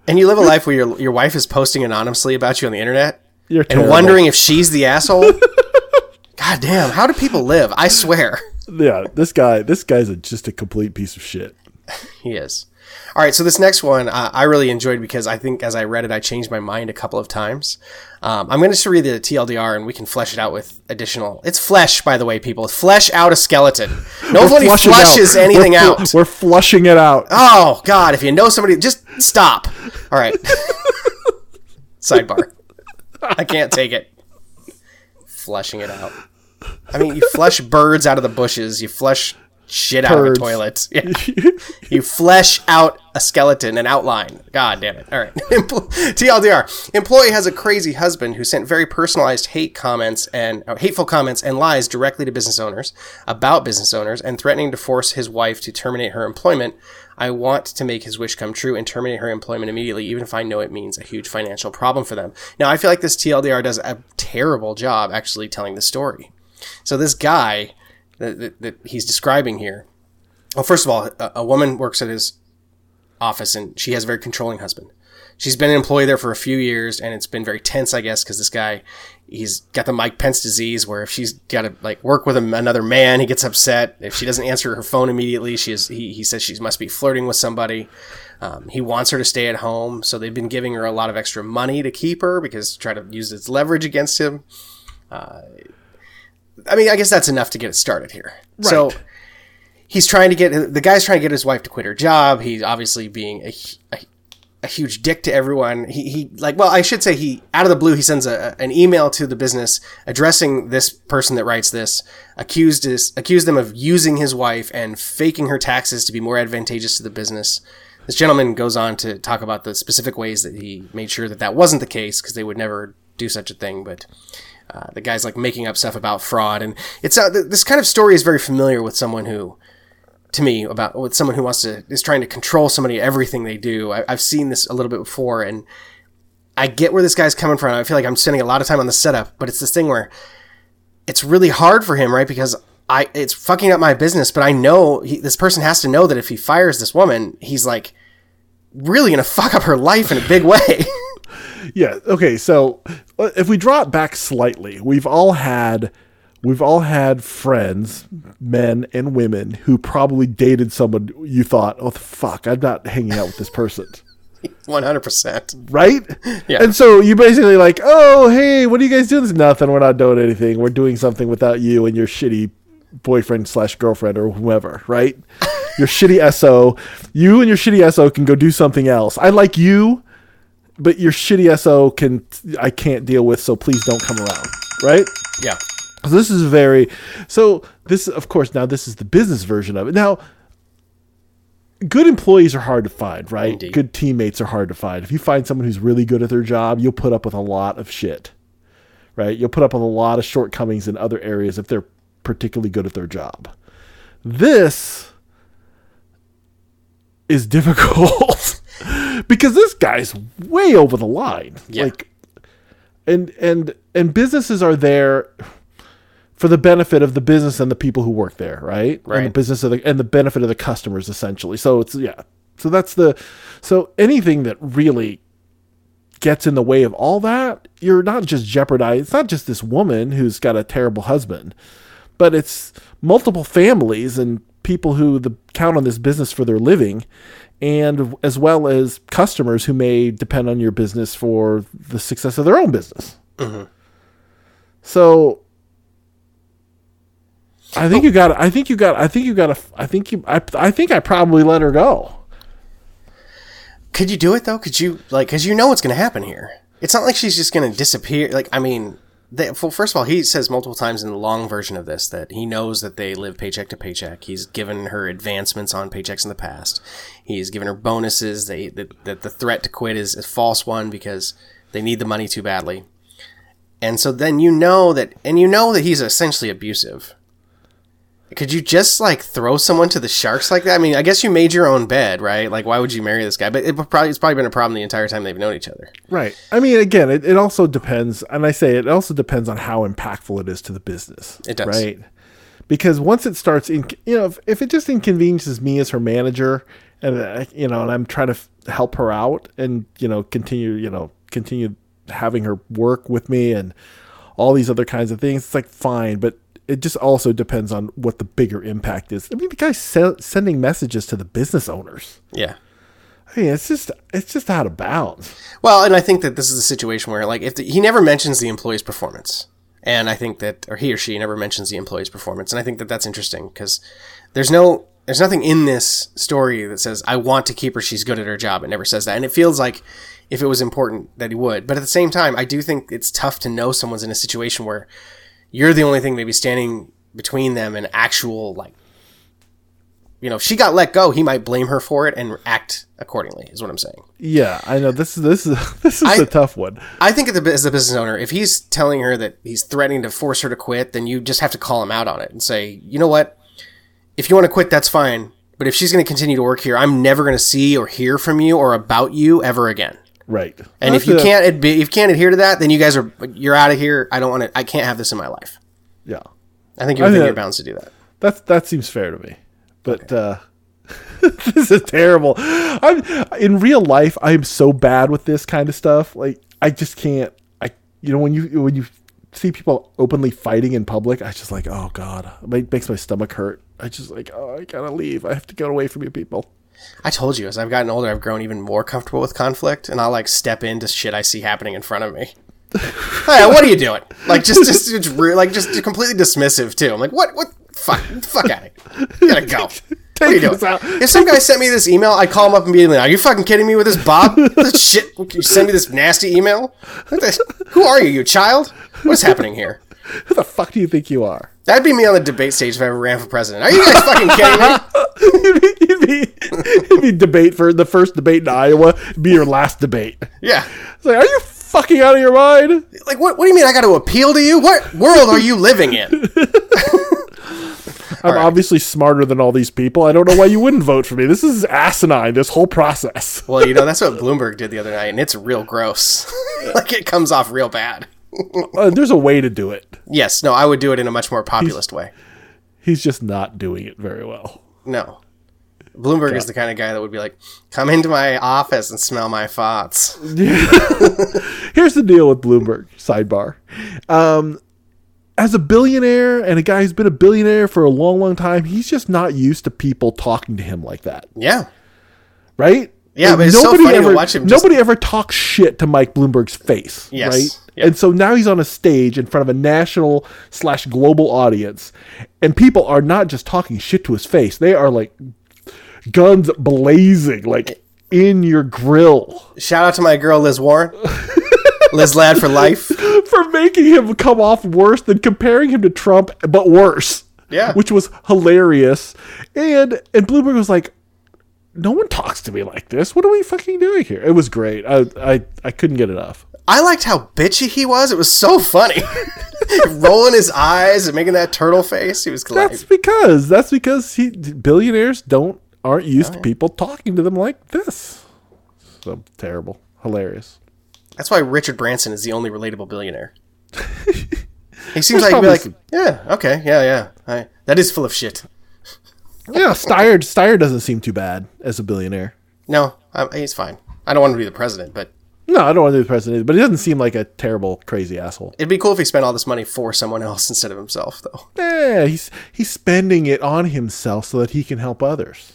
And you live a life where your your wife is posting anonymously about you on the internet You're and wondering if she's the asshole. God damn, how do people live? I swear. Yeah, this guy, this guy's a, just a complete piece of shit. He is. All right, so this next one uh, I really enjoyed because I think as I read it, I changed my mind a couple of times. Um, I'm going to just read the TLDR and we can flesh it out with additional. It's flesh, by the way, people. Flesh out a skeleton. Nobody flushes anything we're, out. We're flushing it out. Oh God! If you know somebody, just stop. All right. Sidebar. I can't take it. Flushing it out. I mean, you flush birds out of the bushes. You flush shit out of a toilet. Yeah. you flesh out a skeleton, an outline. God damn it. All right. TLDR. Employee has a crazy husband who sent very personalized hate comments and uh, hateful comments and lies directly to business owners about business owners and threatening to force his wife to terminate her employment. I want to make his wish come true and terminate her employment immediately, even if I know it means a huge financial problem for them. Now, I feel like this TLDR does a terrible job actually telling the story. So this guy that, that, that he's describing here. Well, first of all, a, a woman works at his office and she has a very controlling husband. She's been an employee there for a few years and it's been very tense, I guess, because this guy, he's got the Mike Pence disease where if she's got to like work with another man, he gets upset. If she doesn't answer her phone immediately, she is, he, he says she must be flirting with somebody. Um, he wants her to stay at home. So they've been giving her a lot of extra money to keep her because try to use its leverage against him. Uh, I mean, I guess that's enough to get it started here. Right. So he's trying to get the guy's trying to get his wife to quit her job. He's obviously being a, a, a huge dick to everyone. He, he like well, I should say he out of the blue he sends a, an email to the business addressing this person that writes this, accused is accused them of using his wife and faking her taxes to be more advantageous to the business. This gentleman goes on to talk about the specific ways that he made sure that that wasn't the case because they would never do such a thing, but uh, the guy's like making up stuff about fraud, and it's uh, this kind of story is very familiar with someone who, to me, about with someone who wants to is trying to control somebody everything they do. I, I've seen this a little bit before, and I get where this guy's coming from. I feel like I'm spending a lot of time on the setup, but it's this thing where it's really hard for him, right? Because I it's fucking up my business, but I know he, this person has to know that if he fires this woman, he's like really gonna fuck up her life in a big way. yeah. Okay. So uh, if we draw it back slightly, we've all had we've all had friends, men and women, who probably dated someone you thought, oh fuck, I'm not hanging out with this person. One hundred percent. Right? Yeah. And so you basically like, oh hey, what are you guys doing? This nothing. We're not doing anything. We're doing something without you and your shitty boyfriend slash girlfriend or whoever, right? your shitty SO. You and your shitty SO can go do something else. I like you but your shitty SO can I can't deal with, so please don't come around. Right? Yeah. So this is very so this of course now this is the business version of it. Now good employees are hard to find, right? Indeed. Good teammates are hard to find. If you find someone who's really good at their job, you'll put up with a lot of shit. Right? You'll put up with a lot of shortcomings in other areas if they're particularly good at their job. This is difficult because this guy's way over the line. Yeah. Like and and and businesses are there for the benefit of the business and the people who work there, right? Right. And the business of the and the benefit of the customers essentially. So it's yeah. So that's the so anything that really gets in the way of all that, you're not just jeopardized. It's not just this woman who's got a terrible husband, but it's multiple families and people who the, count on this business for their living and as well as customers who may depend on your business for the success of their own business. Mm-hmm. So I think oh. you got. I think you got. I think you got. a I think you. I. I think I probably let her go. Could you do it though? Could you like? Because you know what's going to happen here. It's not like she's just going to disappear. Like I mean, they, well, first of all, he says multiple times in the long version of this that he knows that they live paycheck to paycheck. He's given her advancements on paychecks in the past. He's given her bonuses. They, that, that the threat to quit is a false one because they need the money too badly. And so then you know that, and you know that he's essentially abusive. Could you just like throw someone to the sharks like that? I mean, I guess you made your own bed, right? Like, why would you marry this guy? But it probably it's probably been a problem the entire time they've known each other. Right. I mean, again, it, it also depends, and I say it also depends on how impactful it is to the business. It does, right? Because once it starts, in, you know, if, if it just inconveniences me as her manager, and uh, you know, and I'm trying to f- help her out, and you know, continue, you know, continue having her work with me, and all these other kinds of things, it's like fine, but it just also depends on what the bigger impact is. I mean, the guy's se- sending messages to the business owners. Yeah. I mean, it's just it's just out of bounds. Well, and I think that this is a situation where, like, if the, he never mentions the employee's performance, and I think that, or he or she never mentions the employee's performance, and I think that that's interesting because there's no, there's nothing in this story that says I want to keep her. She's good at her job. It never says that, and it feels like if it was important that he would. But at the same time, I do think it's tough to know someone's in a situation where you're the only thing maybe standing between them and actual like you know, if she got let go, he might blame her for it and act accordingly. Is what I'm saying. Yeah, I know this is this is this is I- a tough one. I think as a as a business owner, if he's telling her that he's threatening to force her to quit, then you just have to call him out on it and say, you know what? If you want to quit, that's fine. But if she's going to continue to work here, I'm never going to see or hear from you or about you ever again. Right. And if you a- can't adbi- if you can't adhere to that, then you guys are you're out of here. I don't want to. I can't have this in my life. yeah, I think you're I within your bounds to do that. That that seems fair to me. But uh this is terrible. I'm in real life I'm so bad with this kind of stuff. Like I just can't I you know when you when you see people openly fighting in public, I just like, "Oh god." It makes my stomach hurt. I just like, "Oh, I got to leave. I have to get away from you people." I told you, as I've gotten older, I've grown even more comfortable with conflict, and I'll like step into shit I see happening in front of me. hey, what are you doing? Like just, just, just like just completely dismissive too. I'm like, what, what? Fuck, fuck out of here. You gotta go. What are you doing? If some guy sent me this email, I'd call him up immediately. Are you fucking kidding me with this, Bob? This shit. You send me this nasty email? Who are you, you child? What's happening here? Who the fuck do you think you are? That'd be me on the debate stage if I ever ran for president. Are you guys fucking kidding me? Be, it'd, be, debate for the first debate in Iowa. Be your last debate. Yeah. It's like, are you fucking out of your mind? Like, what, what do you mean I got to appeal to you? What world are you living in? I'm obviously smarter than all these people. I don't know why you wouldn't vote for me. This is asinine. This whole process. Well, you know, that's what Bloomberg did the other night, and it's real gross. like, it comes off real bad. Uh, there's a way to do it. Yes, no, I would do it in a much more populist way. He's just not doing it very well. No. Bloomberg is the kind of guy that would be like, come into my office and smell my thoughts." Here's the deal with Bloomberg. Sidebar. Um, as a billionaire and a guy who's been a billionaire for a long, long time, he's just not used to people talking to him like that, Yeah. right? Yeah, but it's so funny to ever, watch him just- Nobody ever talks shit to Mike Bloomberg's face, Yes. right? Yeah. And so now he's on a stage in front of a national slash global audience, and people are not just talking shit to his face; they are like guns blazing, like in your grill. Shout out to my girl, Liz Warren. Liz Lad for life. for making him come off worse than comparing him to Trump, but worse. Yeah. which was hilarious. And and Bloomberg was like, "No one talks to me like this. What are we fucking doing here?" It was great. I I, I couldn't get enough. I liked how bitchy he was. It was so funny. Rolling his eyes and making that turtle face. He was That's because that's because he billionaires don't aren't used to people talking to them like this. So terrible, hilarious. That's why Richard Branson is the only relatable billionaire. he seems like be like, some- yeah, okay, yeah, yeah. I, that is full of shit. Yeah, Steyer Steyer doesn't seem too bad as a billionaire. No, I, he's fine. I don't want to be the president, but No, I don't want to be the president, either, but he doesn't seem like a terrible, crazy asshole. it'd be cool if he spent all this money for someone else instead of himself, though. Yeah, he's he's spending it on himself so that he can help others.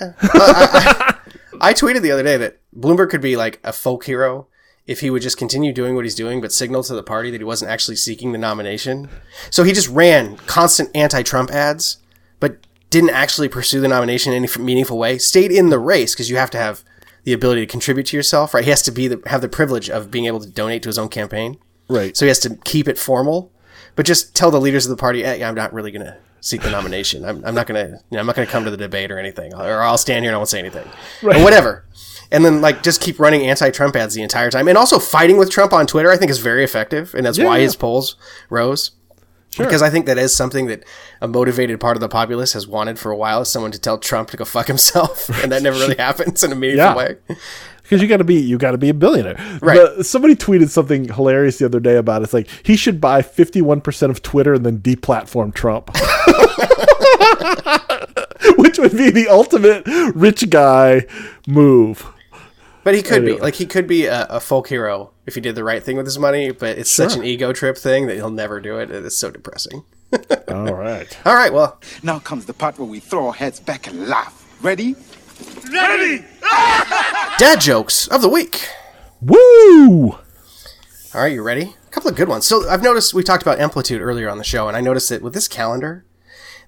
I tweeted the other day that Bloomberg could be like a folk hero if he would just continue doing what he's doing, but signal to the party that he wasn't actually seeking the nomination. So he just ran constant anti-Trump ads, but didn't actually pursue the nomination in any meaningful way. Stayed in the race because you have to have the ability to contribute to yourself, right? He has to be the, have the privilege of being able to donate to his own campaign. Right. So he has to keep it formal, but just tell the leaders of the party, hey, I'm not really going to seek the nomination. I'm, I'm not going to, you know, I'm not to come to the debate or anything, or I'll stand here and I won't say anything, or whatever. And then like just keep running anti-Trump ads the entire time, and also fighting with Trump on Twitter. I think is very effective, and that's why Yeah. his polls rose. Because I think that is something that a motivated part of the populace has wanted for a while, is someone to tell Trump to go fuck himself, and that never really happens in a meaningful Yeah. way. Because you got to be you got to be a billionaire. Right. The- somebody tweeted something hilarious the other day about it. it's like he should buy fifty one percent of Twitter and then deplatform Trump, which would be the ultimate rich guy move. But he could be like he could be a, a folk hero if he did the right thing with his money. But it's such an ego trip thing that he'll never do it. It's so depressing. All right. All right, well, Now comes the part where we throw our heads back and laugh. Ready? Dad jokes of the week. Woo! All right, you ready? A couple of good ones. So I've noticed we talked about amplitude earlier on the show, and I noticed that with this calendar,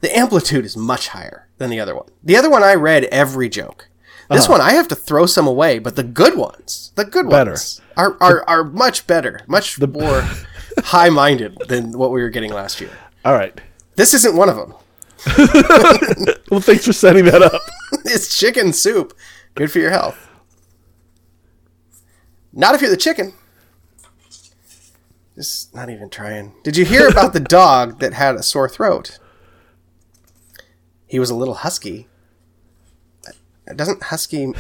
the amplitude is much higher than the other one. The other one I read every joke. This uh-huh. one I have to throw some away, but the good ones, the good Better. ones, are are, are much better, much the, more high minded than what we were getting last year. All right. This isn't one of them. Well, thanks for setting that up. it's chicken soup. Good for your health. Not if you're the chicken. Just not even trying. Did you hear about the dog that had a sore throat? He was a little husky. Doesn't husky?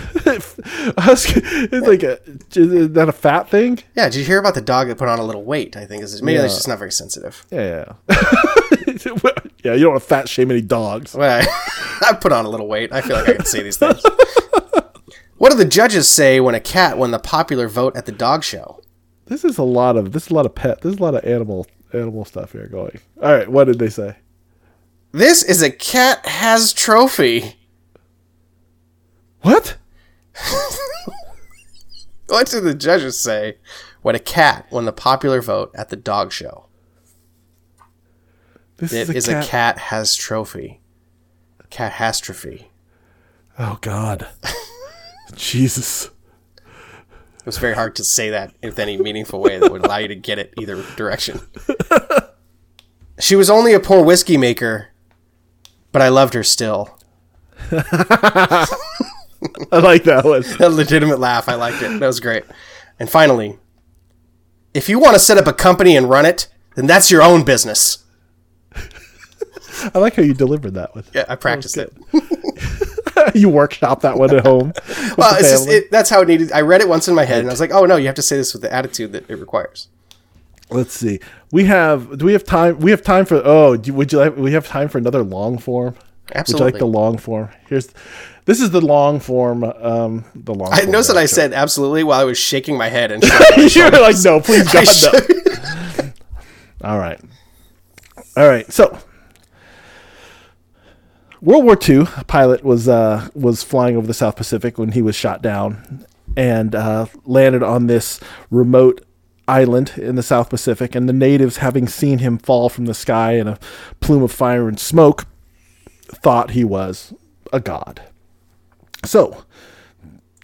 Husky, it's like a, is that a fat thing? Yeah. Did you hear about the dog that put on a little weight? I think is maybe Yeah. it's just not very sensitive. Yeah. yeah, you don't want to fat shame any dogs. Well, I, put on a little weight. I feel like I can say these things. What do the judges say when a cat won the popular vote at the dog show? This is a lot of this is a lot of pet. This is a lot of animal animal stuff here going. All right, what did they say? This is a cat has trophy. What? What did the judges say when a cat won the popular vote at the dog show? This It is a cat has trophy. Catastrophe. Oh God. Jesus. It was very hard to say that in any meaningful way that would allow you to get it either direction. She was only a poor whiskey maker, but I loved her still. I like that one. A legitimate laugh. I liked it. That was great. And finally, if you want to set up a company and run it, then that's your own business. I like how you delivered that with. Yeah, I practiced it. you workshop that one at home. Well, it's just, it, that's how it needed. I read it once in my head, and I was like, "Oh no, you have to say this with the attitude that it requires." Let's see. We have. Do we have time? We have time for. Oh, do, would you like? We have time for another long form. Would you Absolutely. like the long form? Here's. This is the long form. Um, the long. I form noticed that I said absolutely while I was shaking my head and you were like, no, please God, no. All right. All right. So, World War II, a pilot was uh, was flying over the South Pacific when he was shot down, and uh, landed on this remote island in the South Pacific. And the natives, having seen him fall from the sky in a plume of fire and smoke, thought he was a god. So,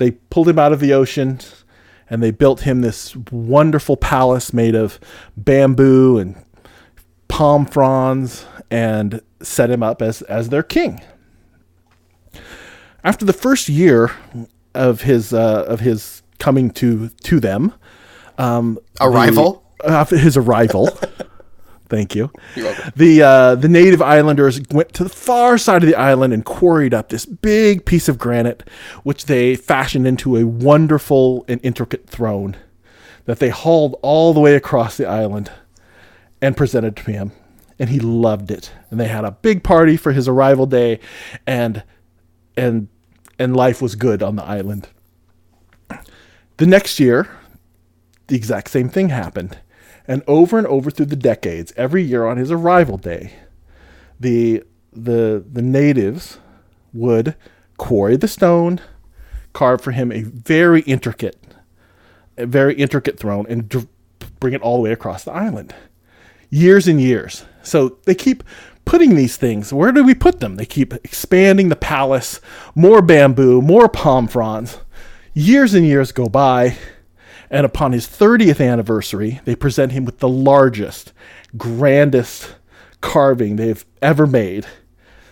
they pulled him out of the ocean and they built him this wonderful palace made of bamboo and palm fronds and set him up as, as their king. After the first year of his uh, of his coming to to them, Arrival. after his arrival. Thank you. The uh, the native islanders went to the far side of the island and quarried up this big piece of granite, which they fashioned into a wonderful and intricate throne that they hauled all the way across the island and presented to him. And he loved it. And they had a big party for his arrival day, and and and life was good on the island. The next year, the exact same thing happened. And over and over through the decades, every year on his arrival day, the the the natives would quarry the stone, carve for him a very intricate, a very intricate throne, and dr- bring it all the way across the island. Years and years. So they keep putting these things. Where do we put them? They keep expanding the palace, more bamboo, more palm fronds. Years and years go by, and upon his 30th anniversary, they present him with the largest, grandest carving they've ever made.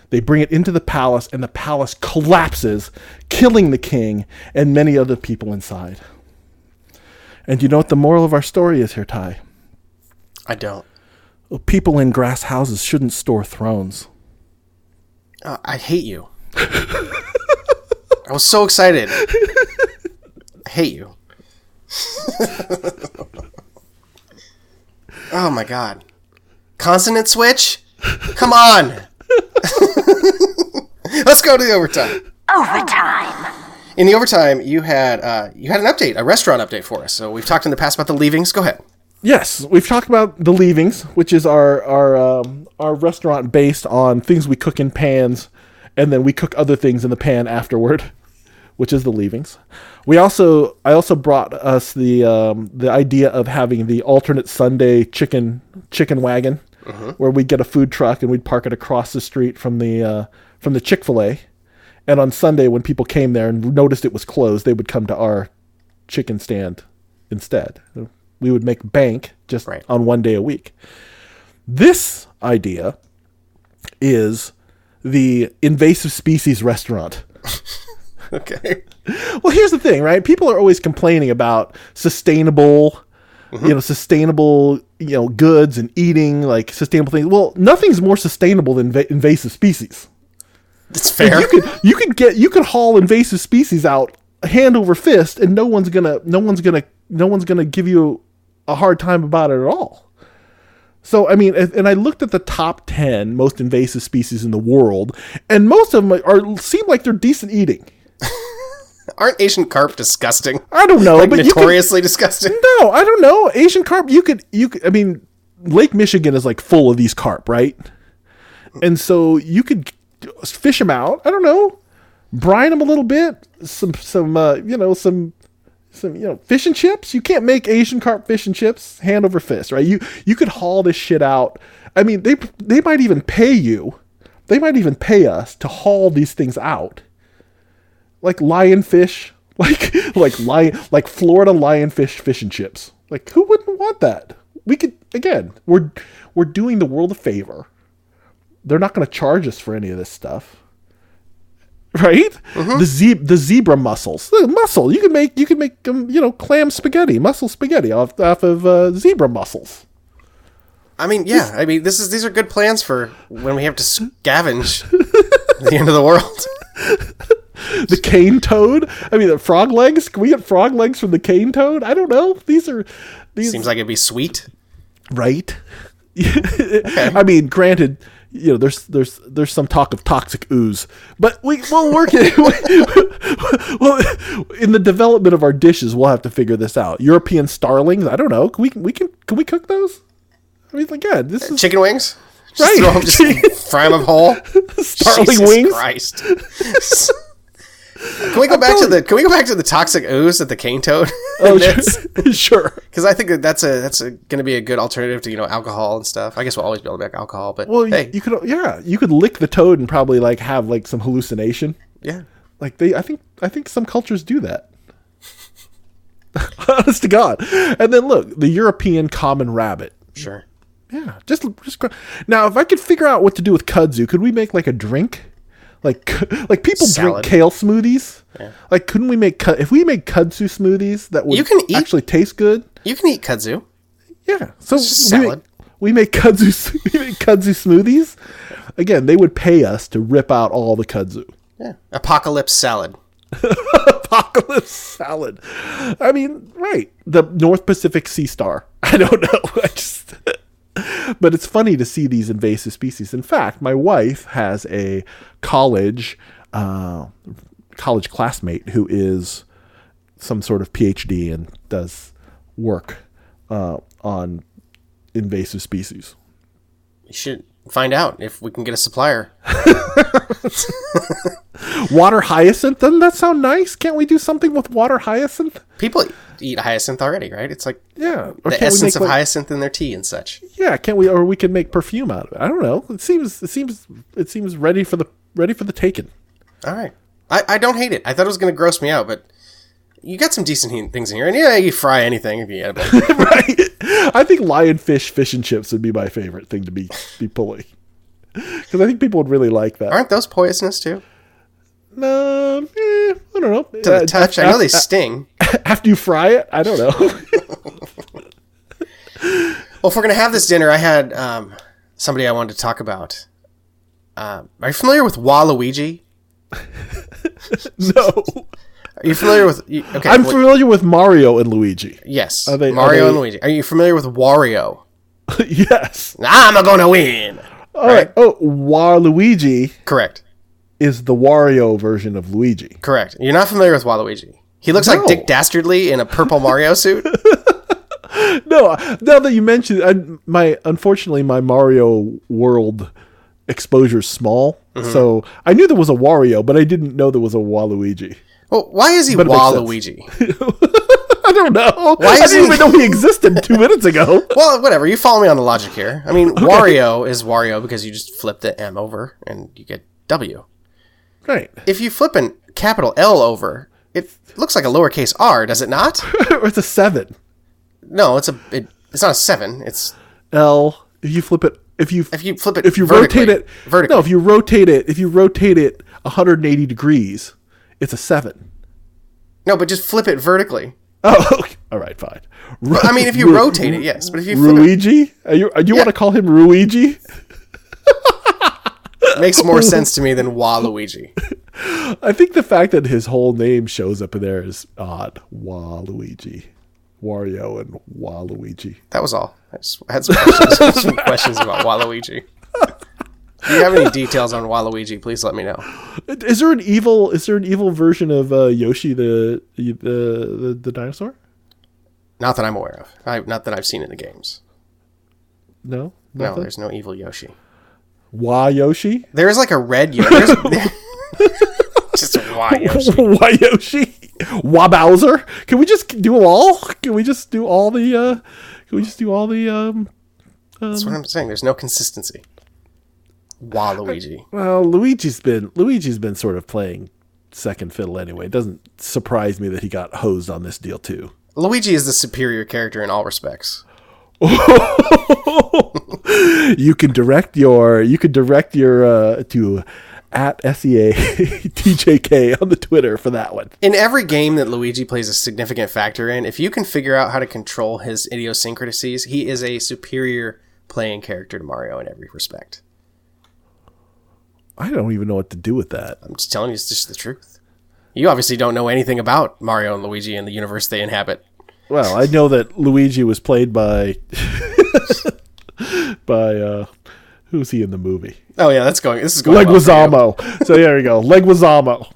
They bring it into the palace, and the palace collapses, killing the king and many other people inside. And you know what the moral of our story is here, Ty? I don't. Well, people in grass houses shouldn't store thrones. Uh, I hate you. I was so excited. I hate you. oh my god. Consonant switch? Come on. Let's go to the overtime. Overtime. In the overtime, you had uh, you had an update, a restaurant update for us. So we've talked in the past about the leavings. Go ahead. Yes, we've talked about the leavings, which is our our um, our restaurant based on things we cook in pans, and then we cook other things in the pan afterward, which is the leavings. We also I also brought us the um, the idea of having the alternate Sunday chicken chicken wagon, where we'd get a food truck and we'd park it across the street from the uh, from the Chick Fil A, and on Sunday when people came there and noticed it was closed, they would come to our chicken stand instead. We would make bank just Right. on one day a week. This idea is the invasive species restaurant. Okay. Well, here's the thing, right? People are always complaining about sustainable, you know, sustainable, you know, goods and eating like sustainable things. Well, nothing's more sustainable than va- invasive species. It's fair. You could you could get you could haul invasive species out hand over fist, and no one's gonna no one's gonna no one's gonna give you a hard time about it at all. So I mean, and I looked at the top ten most invasive species in the world, and most of them are seem like they're decent eating. Aren't Asian carp disgusting? I don't know, Like but you could, notoriously disgusting. no, I don't know. Asian carp, you could, you could, I mean, Lake Michigan is like full of these carp, right? And so you could fish them out. I don't know, brine them a little bit, some, some, uh, you know, some, some, you know, fish and chips. You can't make Asian carp fish and chips hand over fist, right? You, you could haul this shit out. I mean, they, they might even pay you. They might even pay us to haul these things out like lionfish, like like lion, like Florida lionfish fish and chips. Like who wouldn't want that? We could again, we're we're doing the world a favor. They're not going to charge us for any of this stuff. Right? The ze- the zebra mussels. The mussel. You can make you can make um, you know, clam spaghetti, mussel spaghetti off off of uh, zebra mussels. I mean, yeah. I mean, this is these are good plans for when we have to scavenge the end of the world. The cane toad. I mean, the frog legs. Can we get frog legs from the cane toad? I don't know. These are these Seems like it'd be sweet. right? I mean, granted, you know, there's there's there's some talk of toxic ooze, but we we'll work it. well, in the development of our dishes, we'll have to figure this out. European starlings. I don't know. Can we we can can we cook those? I mean, again, this is Chicken wings. Just Right. Throw 'em- just fry them whole. starling Jesus wings. Christ. can we go back to the Can we go back to the toxic ooze at the cane toad? Oh, sure. Because I think that that's a that's going to be a good alternative to you know alcohol and stuff. I guess we'll always be able to make alcohol, but Well, you- hey, you could yeah, you could lick the toad and probably like have like some hallucination. yeah, Like they, I think, I think some cultures do that. Honest to God. And then look, the European common rabbit. sure. Yeah, just just now. If I could figure out what to do with kudzu, could we make like a drink? Like like people Salad. drink kale smoothies. Like couldn't we make if we make kudzu smoothies that would You can eat- actually taste good? You can eat kudzu. Yeah. So we salad. make, we make kudzu we make kudzu smoothies. Again, they would pay us to rip out all the kudzu. Yeah, apocalypse salad. apocalypse salad. I mean, right. The North Pacific Sea Star. I don't know. I just But it's funny to see these invasive species. In fact, my wife has a college uh, college classmate who is some sort of PhD and does work uh, on invasive species. You should find out if we can get a supplier. Water hyacinth, doesn't that sound nice? Can't we do something with water hyacinth? People eat hyacinth already, right? It's like Yeah. Or the essence make, of like- hyacinth in their tea and such. Yeah, can't we? Or we could make perfume out of it. I don't know. It seems. It seems. It seems ready for the ready for the taken. All right. I, I don't hate it. I thought it was going to gross me out, but you got some decent things in here. And yeah, you fry anything if you right. I think lionfish fish and chips would be my favorite thing to be be pulling. Because I think people would really like that. Aren't those poisonous too? Um, eh, I don't know. To the touch, I know they sting. After you fry it, I don't know. Well, if we're going to have this dinner, I had um, somebody I wanted to talk about. Um, are you familiar with Waluigi? no. Are you familiar with? Okay, I'm well, familiar with Mario and Luigi. yes, they- are Mario they- and Luigi. Are you familiar with Wario? yes. I'm gonna win. All right. Oh, Waluigi Correct. Is the Wario version of Luigi. Correct. You're not familiar with Waluigi. He looks like Dick Dastardly in a purple Mario suit. no, now that you mentioned, I, my unfortunately my Mario World exposure is small, Mm-hmm. so I knew there was a Wario, but I didn't know there was a Waluigi. Well, why is he But Waluigi? I don't know. Why I didn't he- even know he existed two minutes ago. Well, whatever. You follow me on the logic here. I mean, Wario is Wario because you just flip the M over and you get W. Right. If you flip an capital L over, it looks like a lowercase r, does it not? it's a seven. No, it's a. It, it's not a seven. It's L. If you flip it, if you if you flip it. if you rotate it vertically. No, if you rotate it, if you rotate it 180 degrees, it's a seven. No, but just flip it vertically. Oh, okay. all right, fine. Ru- I mean, if you Ru- rotate it, yes. But if you flip Ruigi? Are you, you want to call him Ruigi? Makes more sense to me than Waluigi. I think the fact that his whole name shows up in there is odd. Waluigi. Wario and Waluigi. That was all. I just had some questions, some questions about Waluigi. If you have any details on Waluigi, please let me know. Is there an evil? Is there an evil version of uh, Yoshi the, the the the dinosaur? Not that I'm aware of. I, not that I've seen in the games. No, No, there's no evil Yoshi. Wa Yoshi. There is like a red Yoshi. Just why Yoshi. Wa Yoshi. Wa Bowser. Can we just do all? Can we just do all the? uh Can we just do all the? um That's what I'm saying. There's no consistency. Waluigi. Well, Luigi's been Luigi's been sort of playing second fiddle anyway. It doesn't surprise me that he got hosed on this deal too. Luigi is the superior character in all respects. you can direct your you can direct your uh, to at sea tjk on the Twitter for that one. In every game that Luigi plays a significant factor in, if you can figure out how to control his idiosyncrasies, he is a superior playing character to Mario in every respect. I don't even know what to do with that. I'm just telling you, it's just the truth. You obviously don't know anything about Mario and Luigi and the universe they inhabit. Well, I know that Luigi was played by by uh who's he in the movie? Oh yeah, that's going. This is going. Leguizamo. so there you go. Leguizamo.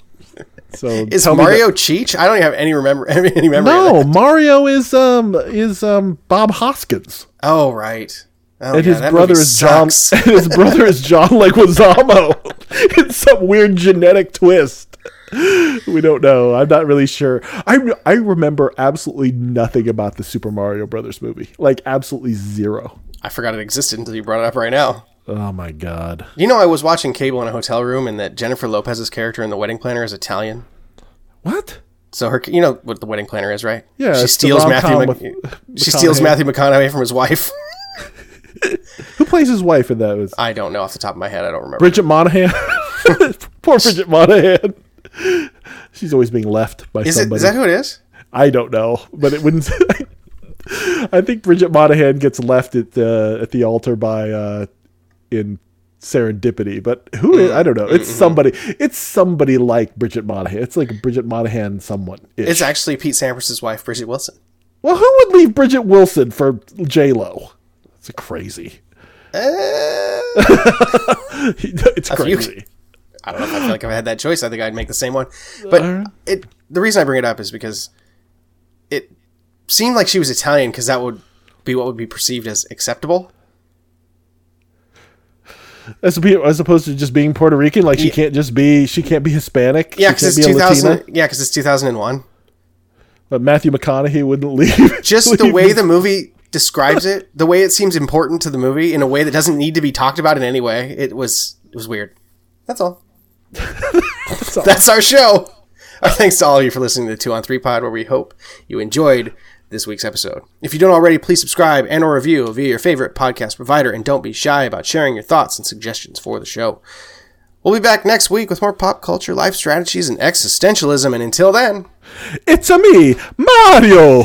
So Is Mario Cheech? I don't even have any remember any memory. that- Of No, that. Mario is um is um Bob Hoskins. Oh right. Oh, and yeah, his that brother is John. And his brother is John Leguizamo. it's some weird genetic twist. We don't know. I'm not really sure. I I remember absolutely nothing about the Super Mario Brothers movie. Like absolutely zero. I forgot it existed until you brought it up right now. Oh my god. You know, I was watching cable in a hotel room, and that Jennifer Lopez's character in The Wedding Planner is Italian. What? So her, you know what The Wedding Planner is, right? Yeah, she steals Matthew. Mc- with she steals Matthew McConaughey from his wife. Who plays his wife in that? Was I don't know off the top of my head. I don't remember. Bridget Moynahan? Poor Bridget Moynahan. She's always being left by Is somebody. Is that who it is? I don't know, but it wouldn't. I think Bridget Moynahan gets left at the at the altar by uh, in Serendipity, but who is, I don't know. It's somebody. It's somebody like Bridget Moynahan. It's like Bridget Moynahan, someone. It's actually Pete Sampras' wife, Bridget Wilson. well, who would leave Bridget Wilson for J Lo? It's crazy. Uh, it's few- crazy. I don't know if I feel like if I had that choice, I think I'd make the same one. Uh, but it the reason I bring it up is because it seemed like she was Italian because that would be what would be perceived as acceptable. As, as opposed to just being Puerto Rican, like she Yeah. can't just be. She can't be Hispanic. Yeah, because it's two thousand. Yeah, because it's two thousand and one. But Matthew McConaughey wouldn't leave. Just the way his- the movie describes it, the way it seems important to the movie in a way that doesn't need to be talked about in any way. It was it was weird. That's all. all. That's our show. Our thanks to all of you for listening to the Two on Three Pod, where we hope you enjoyed this week's episode. If you don't already, please subscribe and or review via your favorite podcast provider, and don't be shy about sharing your thoughts and suggestions for the show. We'll be back next week with more pop culture, life strategies, and existentialism. And until then. It's a me, Mario.